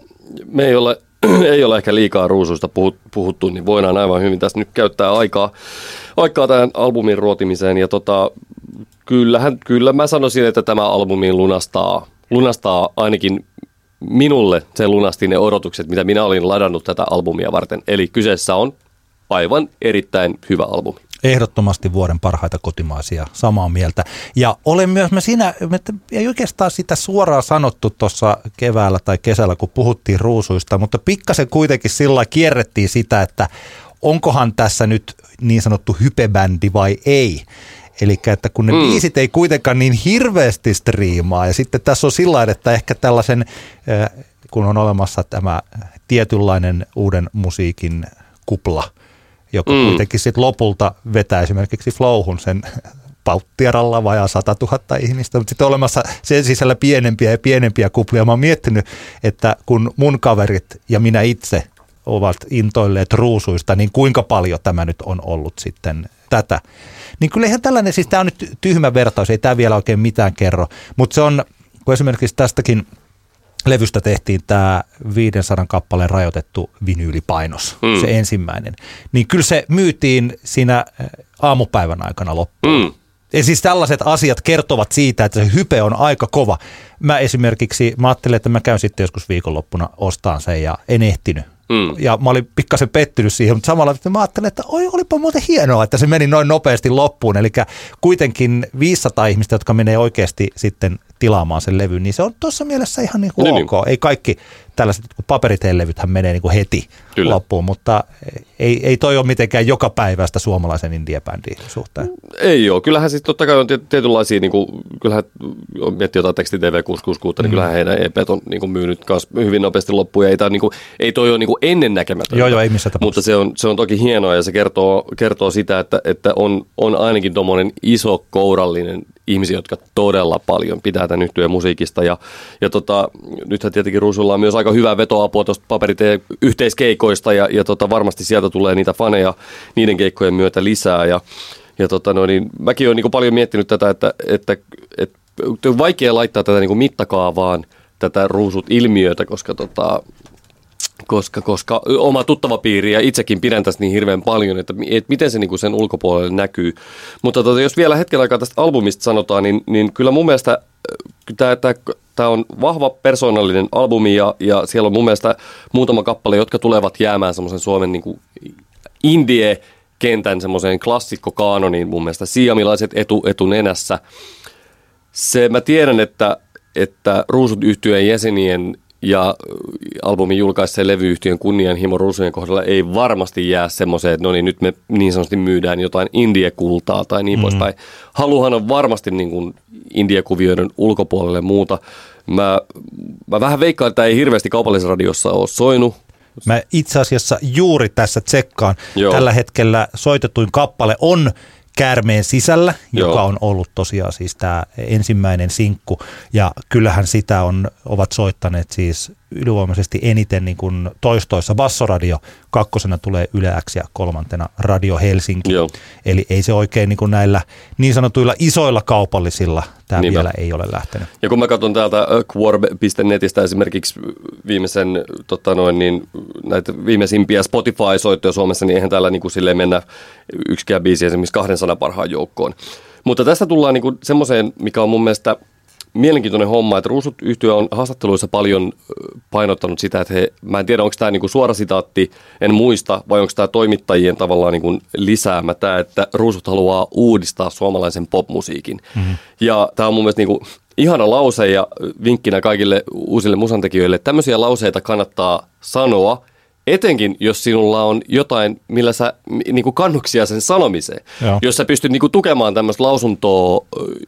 me ei ole, ei ole ehkä liikaa ruusuista puhut- puhuttu, niin voidaan aivan hyvin tässä nyt käyttää aikaa, aikaa tähän albumin ruotimiseen. Ja tota, kyllähän, kyllä mä sanoisin, että tämä albumi lunastaa, lunastaa ainakin minulle se lunasti ne odotukset, mitä minä olin ladannut tätä albumia varten. Eli kyseessä on aivan erittäin hyvä albumi. Ehdottomasti vuoden parhaita kotimaisia, samaa mieltä. Ja olen myös mä siinä, että ei oikeastaan sitä suoraan sanottu tuossa keväällä tai kesällä, kun puhuttiin ruusuista, mutta pikkasen kuitenkin sillä kierrettiin sitä, että onkohan tässä nyt niin sanottu hypebändi vai ei. Eli että kun ne mm. Biisit ei kuitenkaan niin hirveästi striimaa, ja sitten tässä on sillä että ehkä tällaisen, äh, kun on olemassa tämä tietynlainen uuden musiikin kupla, joka mm. Kuitenkin sitten lopulta vetää esimerkiksi Flowhun sen Pauttiaralla vajaa 100 000 ihmistä, mutta sitten olemassa sen sisällä pienempiä ja pienempiä kuplia. Mä oon miettinyt, että kun mun kaverit ja minä itse ovat intoilleet ruusuista, niin kuinka paljon tämä nyt on ollut sitten tätä. Niin kyllä ihan tällainen, siis tämä on nyt tyhmä vertaus, ei tämä vielä oikein mitään kerro, mutta se on, kun esimerkiksi tästäkin levystä tehtiin tämä 500 kappaleen rajoitettu vinyylipainos, mm. Se ensimmäinen. Niin kyllä se myytiin siinä äh, aamupäivän aikana loppuun. Mm. Ja siis tällaiset asiat kertovat siitä, että se hype on aika kova. Mä esimerkiksi, mä ajattelin, että mä käyn sitten joskus viikonloppuna ostaan sen ja en ehtinyt. Mm. Ja mä olin pikkasen pettynyt siihen, mutta samalla mä ajattelin, että oi, olipa muuten hienoa, että se meni noin nopeasti loppuun. Eli kuitenkin 500 ihmistä, jotka menee oikeasti sitten tilaamaan sen levyn, niin se on tuossa mielessä ihan niin kuin Niin, ok. Ei kaikki tällaiset kun paperiteellevythän menee niin kuin heti Kyllä. loppuun, mutta ei, ei toi ole mitenkään joka päivästä suomalaisen indiebändin suhteen. Ei ole. Kyllähän siis totta kai on tiet- tietynlaisia, niin kuin, kyllähän miettii jotain teksti TV 666, niin kyllähän heidän EPt on niin kuin, myynyt kans hyvin nopeasti loppuun. Ja ei, tää, niin kuin, ei toi ole niin kuin ennennäkemätöntä. Joo, joo, ei missään tapauksessa. Mutta se on, se on toki hienoa ja se kertoo, kertoo sitä, että, että on, on ainakin tuommoinen iso kourallinen ihmisiä, jotka todella paljon pitää tämän yhtyeen musiikista. Ja, ja tota, nythän tietenkin Ruusulla on myös aika hyvää vetoapua tuosta paperiteen yhteiskeikoista ja, ja tota, varmasti sieltä tulee niitä faneja niiden keikkojen myötä lisää. Ja, ja tota, no, niin, mäkin olen niin paljon miettinyt tätä, että, että, että, että on vaikea laittaa tätä niin mittakaavaan tätä ruusut-ilmiötä, koska tota, koska, koska oma tuttava piiri ja itsekin pidän tästä niin hirveän paljon, että, että miten se niin sen ulkopuolelle näkyy. Mutta tota, jos vielä hetken aikaa tästä albumista sanotaan, niin, niin kyllä mun mielestä tämä, tämä, tämä on vahva persoonallinen albumi ja, ja siellä on mun mielestä muutama kappale, jotka tulevat jäämään semmoisen Suomen niin kuin indie kentän semmoiseen klassikkokaanoniin mun mielestä siamilaiset etu, etunenässä. Se mä tiedän, että, että Ruusut yhtyeen jäsenien ja albumin julkaisseen levyyhtiön kunnianhimo Ruusujen kohdalla ei varmasti jää semmoiseen, että no niin, nyt me niin sanotusti myydään jotain indie-kultaa tai niin mm. poispäin. Haluhan on varmasti niin kuin indie-kuvioiden ulkopuolelle muuta. Mä, mä vähän veikkaan, että ei hirveästi kaupallisessa radiossa ole soinut. Mä itse asiassa juuri tässä tsekkaan. Joo. Tällä hetkellä soitetuin kappale on Käärmeen sisällä, Joo. joka on ollut tosiaan siis tämä ensimmäinen sinkku. Ja kyllähän sitä on, ovat soittaneet siis ylivoimaisesti eniten niin kuin toistoissa. Bassoradio kakkosena tulee Yle X ja kolmantena Radio Helsinki. Joo. Eli ei se oikein niin kuin näillä niin sanotuilla isoilla kaupallisilla tämä Niinpä. vielä ei ole lähtenyt. Ja kun mä katson täältä äh, Quorb.netistä esimerkiksi viimeisen, tota noin, niin, näitä viimeisimpiä Spotify-soittoja Suomessa, niin eihän täällä niin kuin silleen mennä yksikään biisi esimerkiksi 200 parhaan joukkoon. Mutta tästä tullaan niin kuin semmoiseen, mikä on mun mielestä mielenkiintoinen homma, että Ruusut yhtyö on haastatteluissa paljon painottanut sitä, että he, mä en tiedä onko tämä niinku suora sitaatti, en muista, vai onko tämä toimittajien tavallaan niinku lisäämä tämä, että Ruusut haluaa uudistaa suomalaisen popmusiikin. Mm-hmm. Ja tämä on mun mielestä niinku ihana lause ja vinkkinä kaikille uusille musantekijöille, että tämmöisiä lauseita kannattaa sanoa, etenkin jos sinulla on jotain, millä sä niin kuin kannuksia sen sanomiseen. Joo. Jos sä pystyt niin kuin tukemaan tämmöistä lausuntoa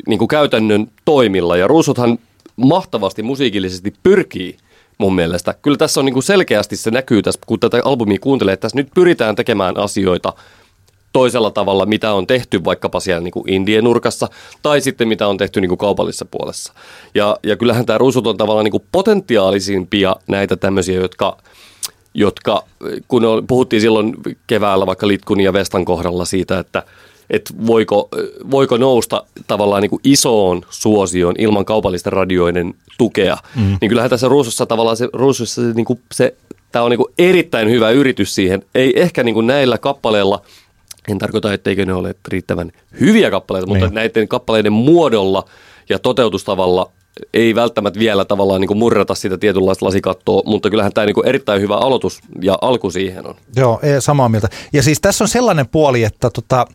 niin kuin käytännön toimilla. Ja Ruusuthan mahtavasti musiikillisesti pyrkii mun mielestä. Kyllä tässä on niin kuin selkeästi se näkyy tässä, kun tätä albumia kuuntelee, että tässä nyt pyritään tekemään asioita toisella tavalla, mitä on tehty vaikkapa siellä niin kuin Indien nurkassa, tai sitten mitä on tehty niin kuin kaupallisessa puolessa. Ja, ja kyllähän tämä Ruusut on tavallaan niin kuin potentiaalisimpia näitä tämmöisiä, jotka, kun on, puhuttiin silloin keväällä vaikka Litkun ja Vestan kohdalla siitä, että että voiko, voiko nousta tavallaan niin kuin isoon suosioon ilman kaupallisten radioiden tukea, mm. niin kyllähän tässä ruusussa tavallaan se, ruusussa se, niin kuin se tämä on niin kuin erittäin hyvä yritys siihen. Ei ehkä niin kuin näillä kappaleilla, en tarkoita, etteikö ne ole riittävän hyviä kappaleita, mutta Niin. näiden kappaleiden muodolla ja toteutustavalla ei välttämättä vielä tavallaan niin kuin murrata sitä tietynlaista lasikattoa, mutta kyllähän tämä niin kuin erittäin hyvä aloitus ja alku siihen on. Joo, ei, samaa mieltä. Ja siis tässä on sellainen puoli, että tota,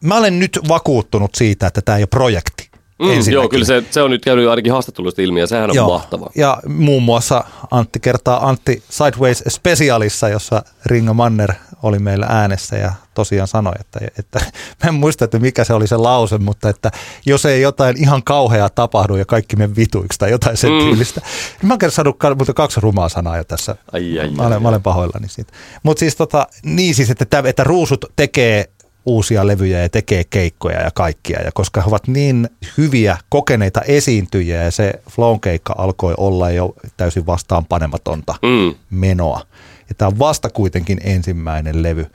mä olen nyt vakuuttunut siitä, että tämä ei ole projekti. Mm, ensinnäkin. joo, kyllä se, se on nyt käynyt ainakin haastatteluista ilmi ja sehän on Joo. mahtavaa. Ja muun muassa Antti kertaa Antti Sideways Specialissa, jossa Ringo Manner oli meillä äänessä ja tosiaan sanoi, että, että mä en muista, että mikä se oli se lause, mutta että jos ei jotain ihan kauheaa tapahdu ja kaikki me vituiksi tai jotain sen Mm. tyylistä. Niin mä oon saanut mutta kaksi rumaa sanaa jo tässä. Ai, ai, mä, olen, ai. mä olen pahoillani siitä. Mutta siis tota, niin siis, että, tä- että ruusut tekee uusia levyjä ja tekee keikkoja ja kaikkia. Ja koska he ovat niin hyviä, kokeneita esiintyjiä ja se Flown keikka alkoi olla jo täysin vastaan panematonta Mm. menoa. Ja tämä on vasta kuitenkin ensimmäinen levy.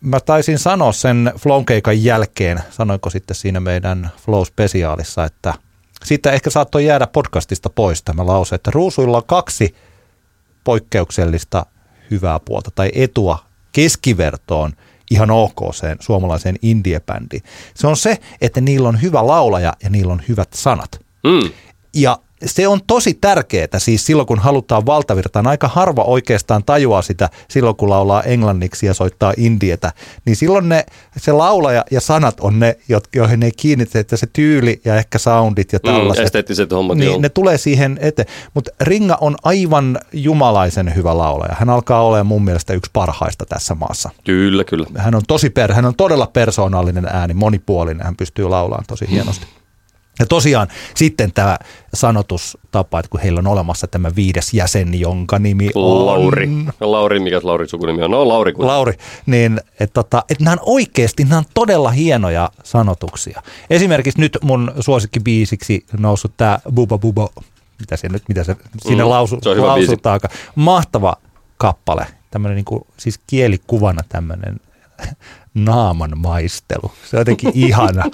Mä taisin sanoa sen Flown keikan jälkeen, sanoinko sitten siinä meidän Flow-spesiaalissa, että siitä ehkä saattoi jäädä podcastista pois tämä lause, että ruusuilla on kaksi poikkeuksellista hyvää puolta tai etua keskivertoon ihan OKseen suomalaiseen indiebändiin. Se on se, että niillä on hyvä laulaja ja niillä on hyvät sanat. Mm. Ja se on tosi tärkeää siis silloin, kun halutaan valtavirtaan. Aika harva oikeastaan tajuaa sitä silloin, kun laulaa englanniksi ja soittaa indietä. Niin silloin ne, se laulaja ja sanat on ne, joihin ei kiinnitä, että se tyyli ja ehkä soundit ja Mm, tällaiset. esteettiset hommat, joo. niin, ne tulee siihen eteen. Mutta Ringa on aivan jumalaisen hyvä laulaja. Hän alkaa olemaan mun mielestä yksi parhaista tässä maassa. Kyllä, kyllä. Hän on tosi per, hän on todella persoonallinen ääni, monipuolinen, hän pystyy laulamaan tosi hienosti. Ja tosiaan sitten tämä sanotustapa, että kun heillä on olemassa tämä viides jäsen, jonka nimi on... Lauri. Lauri, mikä Lauri sukunimi on? No Lauri. Kun... Lauri, niin että tota, et nämä on oikeasti, nämä on todella hienoja sanotuksia. Esimerkiksi nyt mun suosikkibiisiksi noussut tämä Buba Bubo, mitä se nyt, mitä se siinä Mm, lausu, se lausutaakaan. Mahtava kappale, tämmöinen niinku, siis kielikuvana tämmöinen naaman maistelu. Se on jotenkin ihana.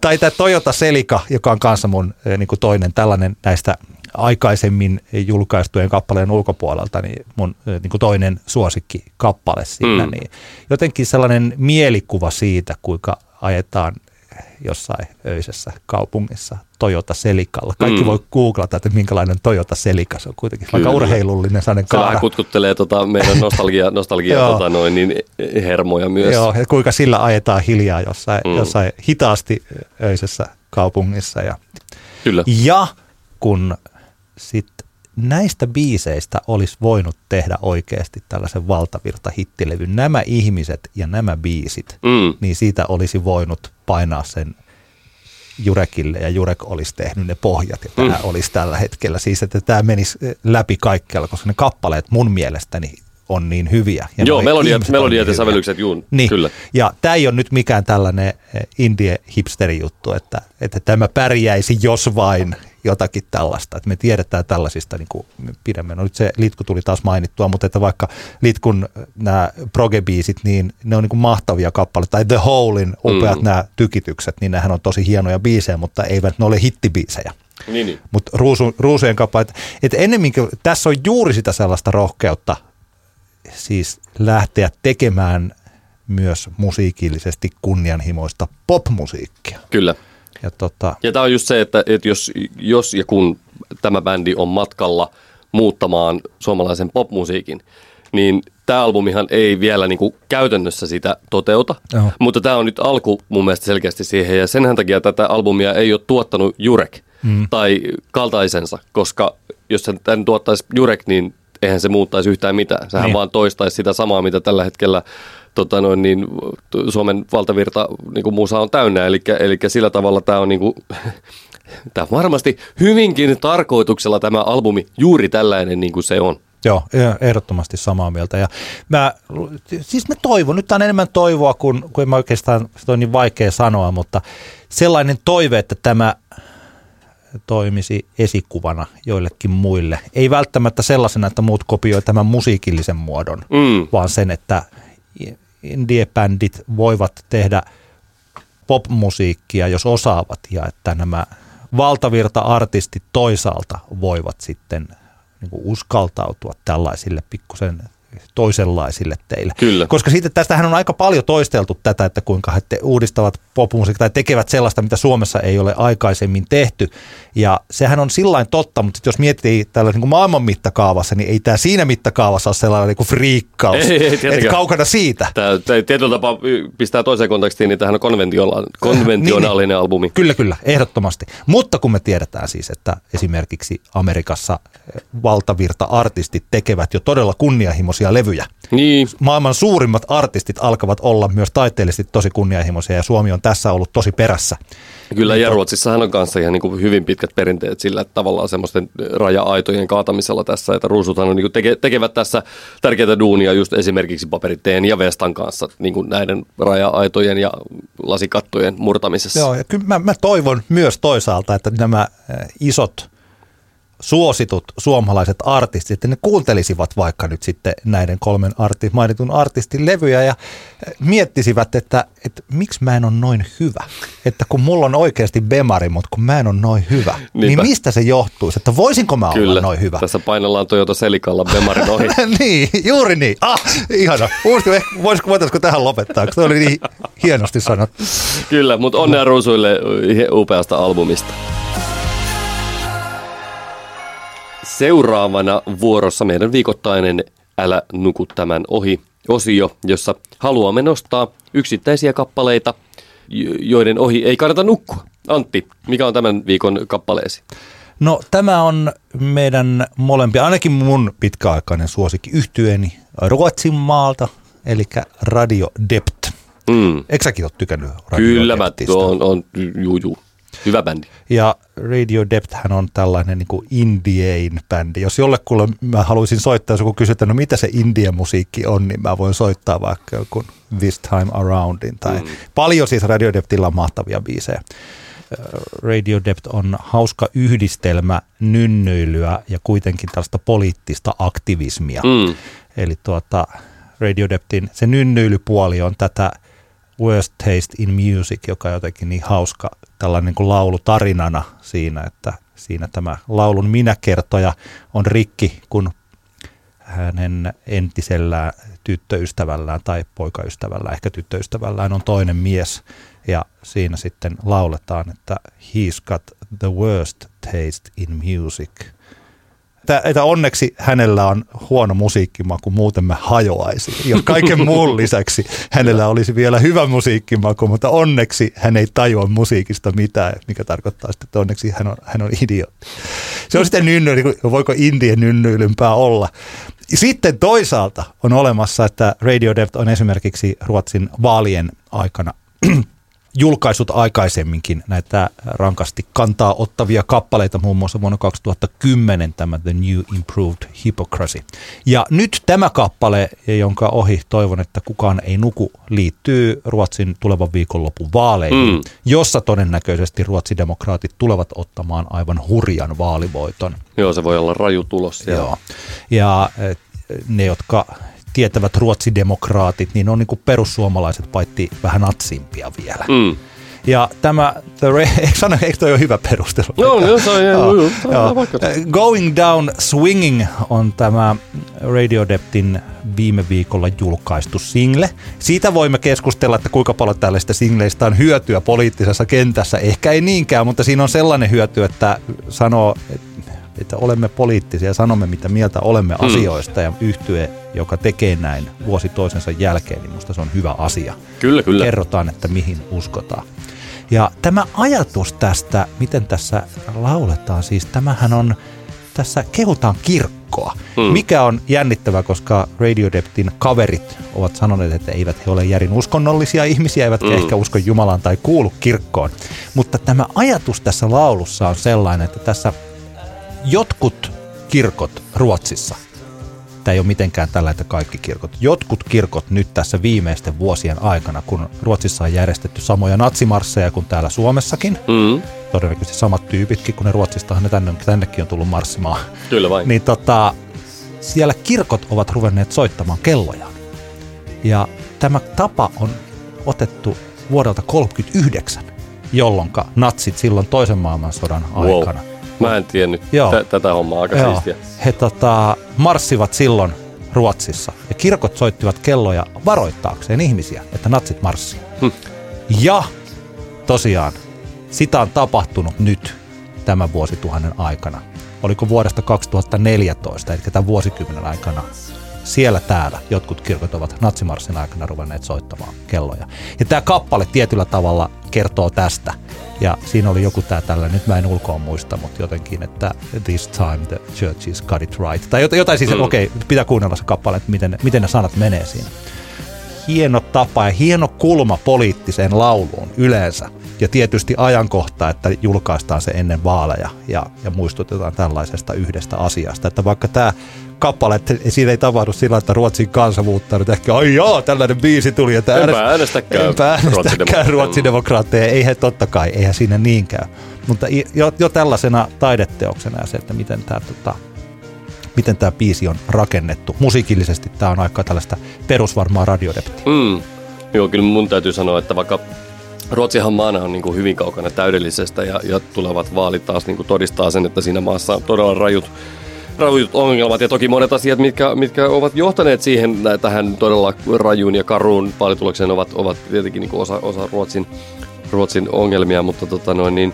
Tai tämä Toyota Selika, joka on kanssa mun eh, niin kuin toinen tällainen näistä aikaisemmin julkaistujen kappaleen ulkopuolelta, niin mun eh, niin kuin toinen suosikki kappale siinä. Mm. Niin jotenkin sellainen mielikuva siitä, kuinka ajetaan jossain öisessä kaupungissa Toyota Selikalla. Kaikki Mm. voi googlata, että minkälainen Toyota Selika se on kuitenkin. Aika Kyllä. urheilullinen sellainen Se kaara. kutkuttelee tota meidän nostalgia, nostalgia tota noin, niin hermoja myös. Joo, ja kuinka sillä ajetaan hiljaa jossain, Mm. jossain hitaasti öisessä kaupungissa. Ja, Kyllä. ja kun sit näistä biiseistä olisi voinut tehdä oikeasti tällaisen valtavirta hittilevyn, nämä ihmiset ja nämä biisit, Mm. niin siitä olisi voinut painaa sen Jurekille ja Jurek olisi tehnyt ne pohjat ja tämä Mm. olisi tällä hetkellä. Siis että tämä menisi läpi kaikkialla, koska ne kappaleet mun mielestäni on niin hyviä. Ja Joo, melodiat, on melodiat ja niin hyviä. sävellykset, juu, Niin. kyllä. Ja tämä ei ole nyt mikään tällainen eh, indie-hipsteri juttu, että, että tämä pärjäisi jos vain jotakin tällaista. Että me tiedetään tällaisista niin kuin pidemmän. No nyt se Litku tuli taas mainittua, mutta että vaikka Litkun eh, nämä progebiisit, niin ne on niin kuin mahtavia kappaleita. Tai The Holein upeat Mm. mm. nämä tykitykset, niin nehän on tosi hienoja biisejä, mutta eivät ne ole hittibiisejä. Niin, niin. Mutta ruusu, ruusujen kappaleet, että ennemminkin tässä on juuri sitä sellaista rohkeutta siis lähteä tekemään myös musiikillisesti kunnianhimoista popmusiikkia. Kyllä. Ja tota, Ja tämä on just se, että, että jos, jos ja kun tämä bändi on matkalla muuttamaan suomalaisen popmusiikin, niin tämä albumihan ei vielä niin kuin käytännössä sitä toteuta, Joo. mutta tämä on nyt alku mun mielestä selkeästi siihen, ja sen takia tätä albumia ei ole tuottanut Jurek mm. tai kaltaisensa, koska jos sen tämän tuottaisi Jurek, niin eihän se muuttaisi yhtään mitään. Sehän Niin. vaan toistaisi sitä samaa, mitä tällä hetkellä tota noin, niin, Suomen valtavirta niin kuin musa on täynnä. Eli, eli sillä tavalla tämä on niin kuin, tämä on varmasti hyvinkin tarkoituksella tämä albumi juuri tällainen niin kuin se on. joo, ehdottomasti samaa mieltä. Ja mä, siis mä toivon, nyt on enemmän toivoa, kun, kun en mä oikeastaan, se on niin vaikea sanoa, mutta sellainen toive, että tämä toimisi esikuvana joillekin muille. Ei välttämättä sellaisena, että muut kopioi tämän musiikillisen muodon, Mm. vaan sen, että indie-bändit voivat tehdä popmusiikkia, jos osaavat, ja että nämä valtavirta-artistit toisaalta voivat sitten niin kuin uskaltautua tällaisille pikkusen toisenlaisille teille. Kyllä. Koska siitä, tästähän on aika paljon toisteltu tätä, että kuinka he te, uudistavat popmusiikkia tai tekevät sellaista, mitä Suomessa ei ole aikaisemmin tehty. Ja sehän on sillain totta, mutta jos miettii tällä niin kuin maailman mittakaavassa, niin ei tämä siinä mittakaavassa ole sellainen niin kuin friikkaus. Ei, ei, että kaukana siitä. Tämä, tämä tietyllä tapaa pistää toiseen kontekstiin, niin tämähän on konventiola- konventionaalinen Niin, albumi. Kyllä, kyllä, ehdottomasti. Mutta kun me tiedetään siis, että esimerkiksi Amerikassa eh, valtavirta-artistit tekevät jo todella kunnianhimoisia levyjä. Niin, Maailman suurimmat artistit alkavat olla myös taiteellisesti tosi kunnianhimoisia ja Suomi on tässä ollut tosi perässä. Kyllä, ja Ruotsissahan on kanssa ihan niin kuin hyvin pitkät perinteet sillä, että tavallaan semmoisten raja-aitojen kaatamisella tässä, että ruusuthan on niin kuin teke, tekevät tässä tärkeää duunia just esimerkiksi paperiteen ja Vestan kanssa niin kuin näiden raja-aitojen ja lasikattojen murtamisessa. Joo, ja kyllä mä, mä toivon myös toisaalta, että nämä isot suositut suomalaiset artistit, että ne kuuntelisivat vaikka nyt sitten näiden kolmen arti, mainitun artistin levyjä ja eh, miettisivät, että, että miksi mä en ole noin hyvä. Että kun mulla on oikeasti bemari, mutta kun mä en ole noin hyvä, Niinpä. niin mistä se johtuisi, että voisinko mä olla Kyllä, noin hyvä? tässä painellaan Toyota Selikalla Bemarin ohi. niin, juuri niin. Ah, ihana. Uusiko, voisiko, voitaisiko tähän lopettaa, koska se oli niin hienosti sanottu. Kyllä, mutta onnea ruusuille upeasta albumista. Seuraavana vuorossa meidän viikoittainen Älä nuku tämän ohi osio, jossa haluamme nostaa yksittäisiä kappaleita, joiden ohi ei kannata nukkua. Antti, mikä on tämän viikon kappaleesi? No tämä on meidän molempia, ainakin mun pitkäaikainen suosikki yhtyeeni Ruotsin maalta, eli Radio Dept. Mm. Eikö säkin ole tykännyt Radio Kyllä mä on, on juu, juu. Hyvä bändi. Ja Radio Depth hän on tällainen niin kuin Indien bändi. Jos jollekulle mä haluaisin soittaa, jos joku kysyy, että no mitä se Indian musiikki on, niin mä voin soittaa vaikka joku This Time Aroundin. Tai mm. Paljon siis Radio Depthillä on mahtavia biisejä. Radio Depth on hauska yhdistelmä nynnöilyä ja kuitenkin tällaista poliittista aktivismia. Mm. Eli tuota, Radio Depthin se nynnöilypuoli on tätä Worst Taste in Music, joka on jotenkin niin hauska tällainen kuin laulu tarinana siinä, että siinä tämä laulun minäkertoja on rikki, kun hänen entisellä tyttöystävällään tai poikaystävällään, ehkä tyttöystävällään on toinen mies. Ja siinä sitten lauletaan, että he's got the worst taste in music – että, että onneksi hänellä on huono musiikkimaku, muuten mä hajoaisin. Ja kaiken muun lisäksi hänellä olisi vielä hyvä musiikkimaku, mutta onneksi hän ei tajua musiikista mitään, mikä tarkoittaa sitten, että onneksi hän on, hän on idiootti. Se on sitten nynny, voiko indien nynnyilympää olla. Sitten toisaalta on olemassa, että Radio Dev on esimerkiksi Ruotsin vaalien aikana julkaisut aikaisemminkin näitä rankasti kantaa ottavia kappaleita, muun muassa vuonna 2010 tämä The New Improved Hypocrisy. Ja nyt tämä kappale, jonka ohi toivon, että kukaan ei nuku, liittyy Ruotsin tulevan viikonlopun vaaleihin, mm. jossa todennäköisesti ruotsidemokraatit tulevat ottamaan aivan hurjan vaalivoiton. Joo, se voi olla raju tulos siellä. Joo. Ja eh, ne, jotka tietävät ruotsidemokraatit, niin on niin kuin perussuomalaiset paitsi vähän natsimpia vielä. Mm. Ja tämä, the, eikö, sano, eikö toi ole hyvä perustelu? Joo, joo, se on, joo, joo, joo. Going Down Swinging on tämä Radio Deptin viime viikolla julkaistu single. Siitä voimme keskustella, että kuinka paljon tällaista singleistä on hyötyä poliittisessa kentässä. Ehkä ei niinkään, mutta siinä on sellainen hyöty, että sanoo, että olemme poliittisia, sanomme mitä mieltä olemme hmm. asioista ja yhtye, joka tekee näin vuosi toisensa jälkeen, niin minusta se on hyvä asia. Kyllä, kyllä. Kerrotaan, että mihin uskotaan. Ja tämä ajatus tästä, miten tässä lauletaan, siis tämähän on, tässä kehutaan kirkkoa, hmm. mikä on jännittävä, koska Radiodeptin kaverit ovat sanoneet, että eivät he ole järin uskonnollisia ihmisiä, eivätkä hmm. ehkä usko Jumalaan tai kuulu kirkkoon. Mutta tämä ajatus tässä laulussa on sellainen, että tässä jotkut kirkot Ruotsissa, tämä ei ole mitenkään tällä, että kaikki kirkot, jotkut kirkot nyt tässä viimeisten vuosien aikana, kun Ruotsissa on järjestetty samoja natsimarsseja kuin täällä Suomessakin, mm. todennäköisesti samat tyypitkin, kun ne Ruotsistahan ne tänne, tännekin on tullut marssimaan. Kyllä vain. Niin tota, siellä kirkot ovat ruvenneet soittamaan kelloja. Ja tämä tapa on otettu vuodelta 1939, jolloin natsit silloin toisen maailmansodan wow. aikana – Mä en tiennyt Joo. T- tätä hommaa, aika Joo. siistiä. He tota, marssivat silloin Ruotsissa ja kirkot soittivat kelloja varoittaakseen ihmisiä, että natsit marssii. Hm. Ja tosiaan, sitä on tapahtunut nyt tämän vuosituhannen aikana. Oliko vuodesta 2014, eli tämän vuosikymmenen aikana siellä täällä jotkut kirkot ovat natsimarssin aikana ruvenneet soittamaan kelloja. Ja tämä kappale tietyllä tavalla kertoo tästä. Ja siinä oli joku tämä tällä, nyt mä en ulkoa muista, mutta jotenkin, että this time the church is got it right. Tai jotain siis, mm. okei, okay, pitää kuunnella se kappale, että miten, miten ne sanat menee siinä. Hieno tapa ja hieno kulma poliittiseen lauluun yleensä. Ja tietysti ajankohta, että julkaistaan se ennen vaaleja ja, ja muistutetaan tällaisesta yhdestä asiasta. Että vaikka tämä kappale, että siinä ei tapahdu sillä, että Ruotsin kansa muuttaa nyt ehkä, ai joo, tällainen biisi tuli. Että enpä äänestäkään, enpä äänestäkään ruotsidemokraatteja. Eihän totta kai, eihän siinä niinkään. Mutta jo, jo tällaisena taideteoksena ja se, että miten tämä tota, miten tämä biisi on rakennettu. Musiikillisesti tämä on aika tällaista perusvarmaa radiodeptiä. Mm. Joo, kyllä mun täytyy sanoa, että vaikka Ruotsihan maana on niin kuin hyvin kaukana täydellisestä ja, ja tulevat vaalit taas niin kuin todistaa sen, että siinä maassa on todella rajut rajut ongelmat. Ja toki monet asiat, mitkä, mitkä ovat johtaneet siihen tähän todella rajuun ja karuun vaalitulokseen ovat, ovat tietenkin niin osa, osa Ruotsin, Ruotsin ongelmia, mutta tota noin, niin,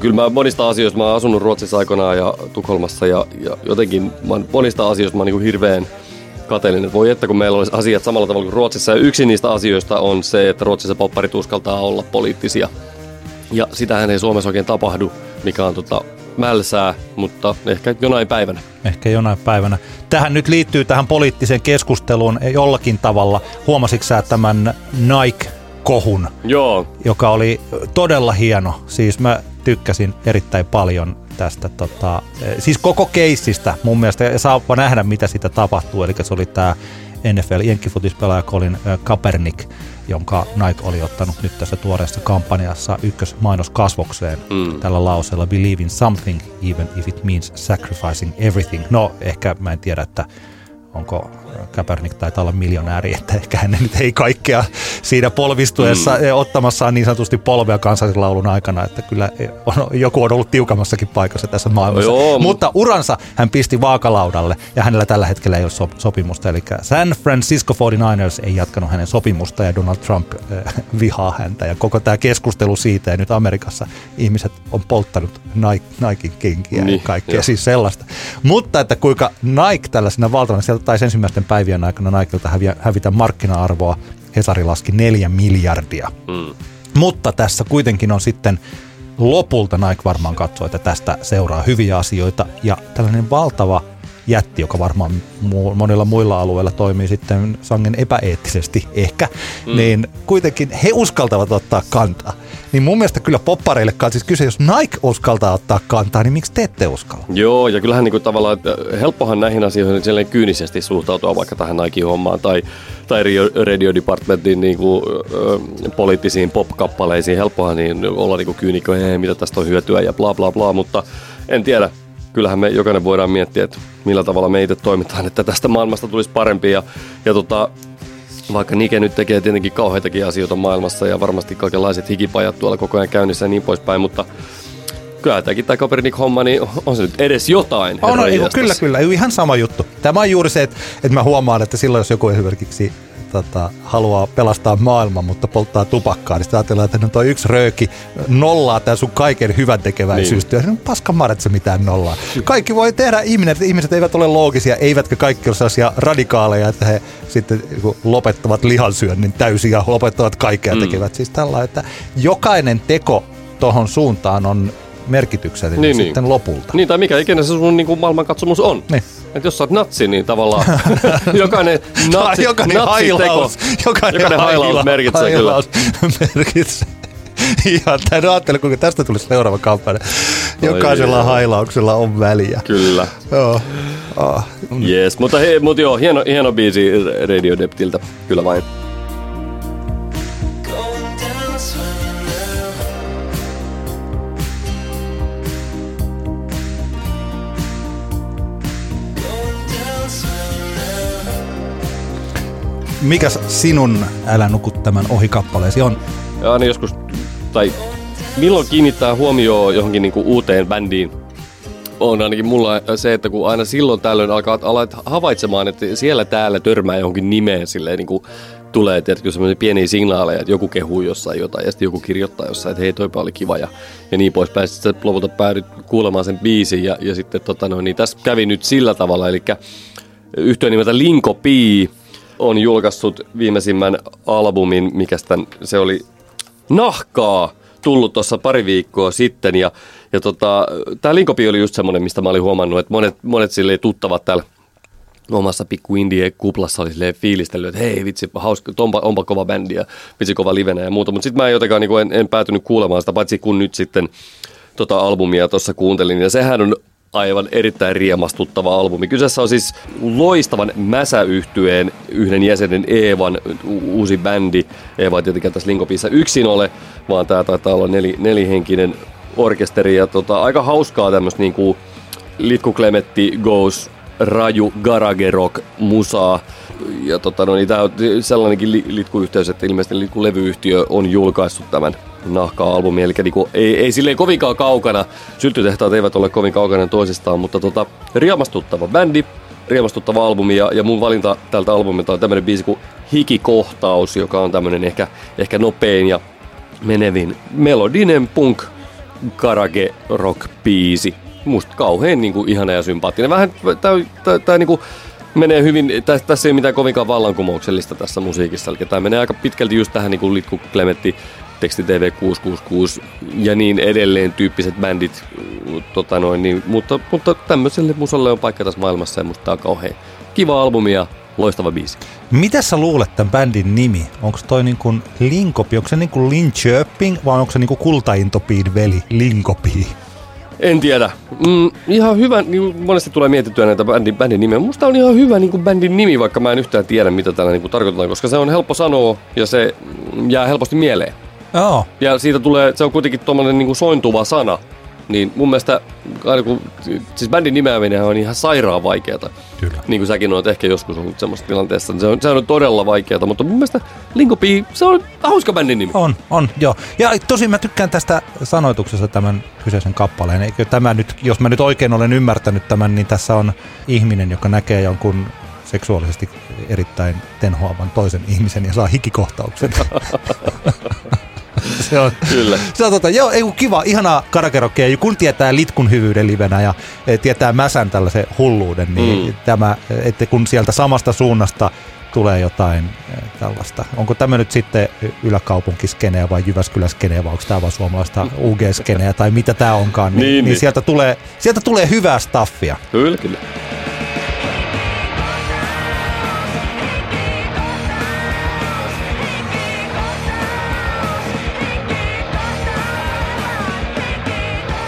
kyllä mä monista asioista, mä oon asunut Ruotsissa aikoinaan ja Tukholmassa ja, ja jotenkin mä monista asioista mä oon niin hirveän kateellinen. Voi että kun meillä olisi asiat samalla tavalla kuin Ruotsissa. Ja yksi niistä asioista on se, että Ruotsissa popparit uskaltaa olla poliittisia. Ja sitähän ei Suomessa oikein tapahdu, mikä on tota, mälsää, mutta ehkä jonain päivänä. Ehkä jonain päivänä. Tähän nyt liittyy tähän poliittiseen keskusteluun jollakin tavalla. Huomasitko sä tämän Nike-kohun, Joo, joka oli todella hieno. Siis mä tykkäsin erittäin paljon tästä, tota, eh, siis koko keissistä mun mielestä, ja saapa nähdä mitä sitä tapahtuu. Eli se oli tämä NFL jenkkifutispelaaja Colin eh, Kaepernick, jonka Nike oli ottanut nyt tässä tuoreessa kampanjassa ykkösmainoskasvokseen mm. tällä lauseella Believe in something, even if it means sacrificing everything. No, ehkä mä en tiedä, että onko Kaepernick taitaa olla miljonääri, että ehkä hän nyt ei kaikkea siinä polvistuessa mm. ottamassaan niin sanotusti polvea kansallislaulun aikana, että kyllä on, joku on ollut tiukammassakin paikassa tässä maailmassa. No joo. Mutta uransa hän pisti vaakalaudalle ja hänellä tällä hetkellä ei ole sop- sopimusta, eli San Francisco 49ers ei jatkanut hänen sopimusta ja Donald Trump äh, vihaa häntä ja koko tämä keskustelu siitä ja nyt Amerikassa ihmiset on polttanut Nike, Nikein kenkiä Niin, ja kaikkea joo. siis sellaista. Mutta että kuinka Nike tällaisena valtavana, sieltä taisi ensimmäisten päivien aikana Nikelta häviä, hävitä markkina-arvoa, Hesari laski neljä miljardia. mm. Mutta tässä kuitenkin on sitten lopulta Nike varmaan katsoo, että tästä seuraa hyviä asioita ja tällainen valtava jätti, joka varmaan mu- monilla muilla alueilla toimii sitten sangen epäeettisesti ehkä, mm. niin kuitenkin he uskaltavat ottaa kantaa. Niin mun mielestä kyllä poppareillekaan, siis kyse, jos Nike uskaltaa ottaa kantaa, niin miksi te ette uskalla? Joo, ja kyllähän niinku tavallaan, että helppohan näihin asioihin silleen kyynisesti suhtautua vaikka tähän Nike-hommaan tai, tai Radio Departmentin niinku, ö, poliittisiin pop-kappaleisiin. Helppohan niin olla niinku kyynikko, ei, mitä tästä on hyötyä ja bla bla bla, mutta en tiedä. Kyllähän me jokainen voidaan miettiä, että millä tavalla me itse toimitaan, että tästä maailmasta tulisi parempi. Ja, ja tota, vaikka Nike nyt tekee tietenkin kauheitakin asioita maailmassa ja varmasti kaikenlaiset hikipajat tuolla koko ajan käynnissä ja niin poispäin, mutta kyllä tämäkin tämä Copernic-homma, niin on se nyt edes jotain. On, jestas. kyllä, kyllä. Ihan sama juttu. Tämä on juuri se, että, että mä huomaan, että silloin jos joku esimerkiksi tota, haluaa pelastaa maailman, mutta polttaa tupakkaa, niin sitä ajatellaan, että no toi yksi rööki nollaa tämän sun kaiken hyvän tekeväisyystyö. Niin. Paska maret se mitään nollaa. Kaikki voi tehdä ihminen, ihmiset eivät ole loogisia, eivätkä kaikki ole sellaisia radikaaleja, että he sitten lopettavat lihansyönnin täysin ja lopettavat kaikkea mm. tekevät. Siis tällä, että jokainen teko tuohon suuntaan on merkityksellinen Niin, niin. sitten lopulta. Niin, tai mikä ikinä se sun niin kuin maailmankatsomus on. Niin. Että jos sä oot natsi, niin tavallaan jokainen natsi, jokainen natsiteko- hailaus, jokainen, jokainen hailaus merkitsee kyllä. hailaus merkitsee. Ihan, tämän ajattelen, kuinka tästä tulisi seuraava kampanja. Jokaisella joo. hailauksella on väliä. Kyllä. Joo. Oh. Yes, mutta, he, mutta joo, hieno, hieno biisi Radio Deptiltä, kyllä vain. Mikäs sinun Älä nuku tämän ohikappaleesi on? Ja aina joskus, tai milloin kiinnittää huomioon johonkin niinku uuteen bändiin, on ainakin mulla se, että kun aina silloin tällöin alkaa alat havaitsemaan, että siellä täällä törmää johonkin nimeen silleen niin kuin tulee, tiedätkö, semmoisia pieniä signaaleja, että joku kehuu jossain jotain ja sitten joku kirjoittaa jossain, että hei toipa oli kiva ja, ja niin poispäin. Sitten lopulta päädyt kuulemaan sen biisin ja, ja sitten tota noin, niin tässä kävi nyt sillä tavalla, eli yhtiö nimeltä Linko P on julkaissut viimeisimmän albumin, mikä se oli Nahkaa tullut tuossa pari viikkoa sitten. Ja, ja tota, tämä Linkopi oli just semmoinen, mistä mä olin huomannut, että monet, monet silleen tuttavat täällä omassa pikku indie kuplassa oli silleen fiilistellyt, että hei vitsi, hauska, onpa, onpa kova bändi ja vitsi kova livenä ja muuta, mutta sitten mä en jotenkaan niin en, en, päätynyt kuulemaan sitä, paitsi kun nyt sitten tota albumia tuossa kuuntelin. Ja sehän on aivan erittäin riemastuttava albumi. Kyseessä on siis loistavan mäsäyhtyeen yhden jäsenen Eevan uusi bändi. Eeva ei tietenkään tässä Linkopissa yksin ole, vaan tämä taitaa olla neli, nelihenkinen orkesteri ja tota, aika hauskaa tämmöistä niinku Litku Klemetti Goes raju garage rock musaa. Ja tota, no, niin tämä on sellainenkin li- litkuyhteys, että ilmeisesti Litku-levyyhtiö on julkaissut tämän nahka-albumi. Eli niinku, ei, ei silleen kovinkaan kaukana, syltytehtaat eivät ole kovin kaukana toisistaan, mutta tota, riemastuttava bändi, riemastuttava albumi ja, ja mun valinta tältä albumilta on tämmöinen biisi kuin Hikikohtaus, joka on tämmöinen ehkä, ehkä nopein ja menevin melodinen punk karage rock biisi. Musta kauhean niinku ihana ja sympaattinen. Vähän tämä niinku menee hyvin, tä, tässä ei ole mitään kovinkaan vallankumouksellista tässä musiikissa. Eli tämä menee aika pitkälti just tähän niinku Litku Klemetti, Teksti TV 666 ja niin edelleen tyyppiset bändit. Tota noin, niin, mutta, mutta tämmöiselle musalle on paikka tässä maailmassa ja musta tää on kauhean kiva albumi ja loistava biisi. Mitä sä luulet tämän bändin nimi? Onko toi niin kuin Linkopi, onko se niin kuin Linköping vai onko se niin kuin Kultaintopiin veli Linkopi? En tiedä. Mm, ihan hyvä, niin monesti tulee mietittyä näitä bändin, bändin nimiä. Musta on ihan hyvä niin kuin bändin nimi, vaikka mä en yhtään tiedä, mitä tällä niin kuin tarkoitetaan, koska se on helppo sanoa ja se jää helposti mieleen. Joo. Ja siitä tulee, se on kuitenkin tuommoinen niin kuin sointuva sana. Niin mun mielestä, aina kun, siis bändin nimeäminen on ihan sairaan vaikeata. Kyllä. Niin kuin säkin olet ehkä joskus ollut semmoisessa tilanteessa, niin se on, se on todella vaikeata, mutta mun mielestä Linkopi, se on hauska bändin nimi. On, on, joo. Ja tosi mä tykkään tästä sanoituksesta tämän kyseisen kappaleen. Eikö tämä nyt, jos mä nyt oikein olen ymmärtänyt tämän, niin tässä on ihminen, joka näkee jonkun seksuaalisesti erittäin tenhoavan toisen ihmisen ja saa hikikohtauksen. se on, Kyllä. se on tota, joo, ei kiva, ihanaa karakerokkeja. Kun tietää litkun hyvyyden livenä ja eh, tietää mäsän tällaisen hulluuden, niin Mm. tämä, eh, että kun sieltä samasta suunnasta tulee jotain eh, tällaista. Onko tämä nyt sitten yläkaupunkiskeneä vai Jyväskyläskeneä vai onko tämä vaan suomalaista UG-skeneä tai mitä tämä onkaan, niin, Niin, niin, niin niin. sieltä, tulee, sieltä tulee hyvää staffia. Kyllä, kyllä.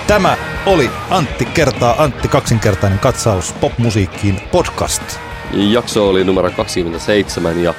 Tämä oli Antti kertaa Antti kaksinkertainen katsaus popmusiikkiin podcast. Jakso oli numero 27 ja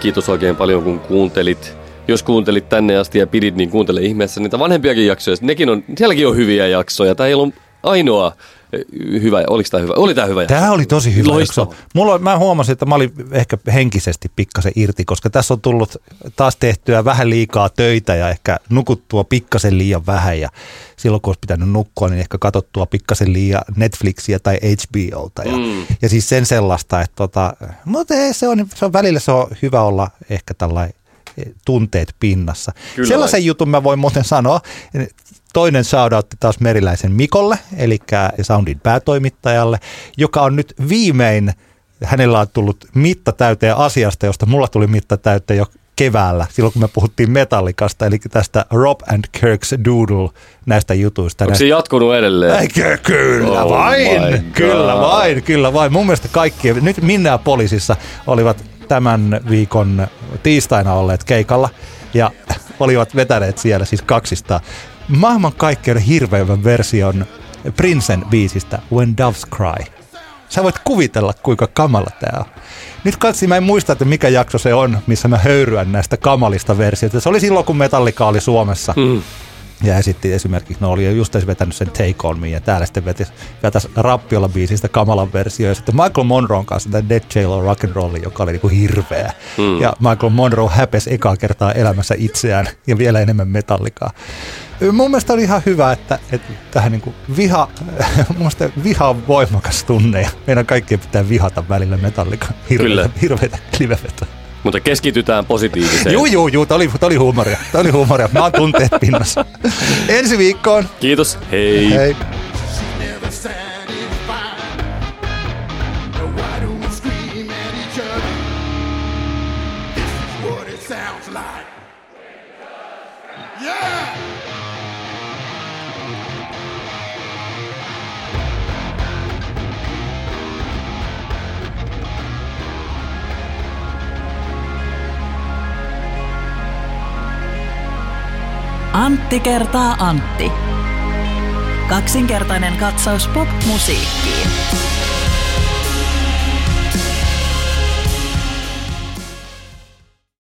kiitos oikein paljon kun kuuntelit. Jos kuuntelit tänne asti ja pidit, niin kuuntele ihmeessä niitä vanhempiakin jaksoja. Nekin on, sielläkin on hyviä jaksoja. Tämä ei ollut ainoa eh, hyvä. Oliko tämä hyvä? Oli tämä hyvä jakso. Tämä oli tosi hyvä Loistava. jakso. Mulla, mä huomasin, että mä olin ehkä henkisesti pikkasen irti, koska tässä on tullut taas tehtyä vähän liikaa töitä ja ehkä nukuttua pikkasen liian vähän. Ja silloin kun olisi pitänyt nukkua, niin ehkä katsottua pikkasen liian Netflixiä tai HBOta. Ja, Mm. ja siis sen sellaista, että tota, mutta ei, se, on, se on välillä se on hyvä olla ehkä tällainen tunteet pinnassa. Kyllä Sellaisen jutun mä voin muuten sanoa. Toinen shoutoutti taas Meriläisen Mikolle, eli Soundin päätoimittajalle, joka on nyt viimein, hänellä on tullut mitta täyteen asiasta, josta mulla tuli mitta täyteen jo keväällä, silloin kun me puhuttiin Metallikasta, eli tästä Rob and Kirk's Doodle näistä jutuista. Onko se jatkunut edelleen? Eikö, kyllä Oh vain, kyllä vain, kyllä vain. Mun mielestä kaikki, nyt Minneapolisissa olivat tämän viikon tiistaina olleet keikalla ja olivat vetäneet siellä siis kaksista maailmankaikkeuden hirveimmän version Prinsen biisistä When Doves Cry. Sä voit kuvitella, kuinka kamala tää on. Nyt katsi, mä en muista, että mikä jakso se on, missä mä höyryän näistä kamalista versioista. Se oli silloin, kun Metallica oli Suomessa. Mm. Ja esitti esimerkiksi, no oli jo just vetänyt sen Take On Me, ja täällä sitten vetäisi, vetäisi Rappiolla biisistä kamalan versio, ja sitten Michael Monroe kanssa tämä Dead Jail on Rock and Roll, joka oli niinku hirveä. Mm. Ja Michael Monroe häpesi ekaa kertaa elämässä itseään, ja vielä enemmän metallikaa. Mun mielestä oli ihan hyvä, että, että tähän niinku viha, mun mielestä viha on voimakas tunne, ja meidän kaikkien pitää vihata välillä metallikaa. Hirveitä, hirveitä livevetoja. Mutta keskitytään positiiviseen. Juu, juu, juu, tää oli, tää oli huumoria. Tää oli huumoria. Mä oon tunteet pinnassa. Ensi viikkoon. Kiitos. Hei. Hei. Antti kertaa Antti. Kaksinkertainen katsaus pop-musiikkiin.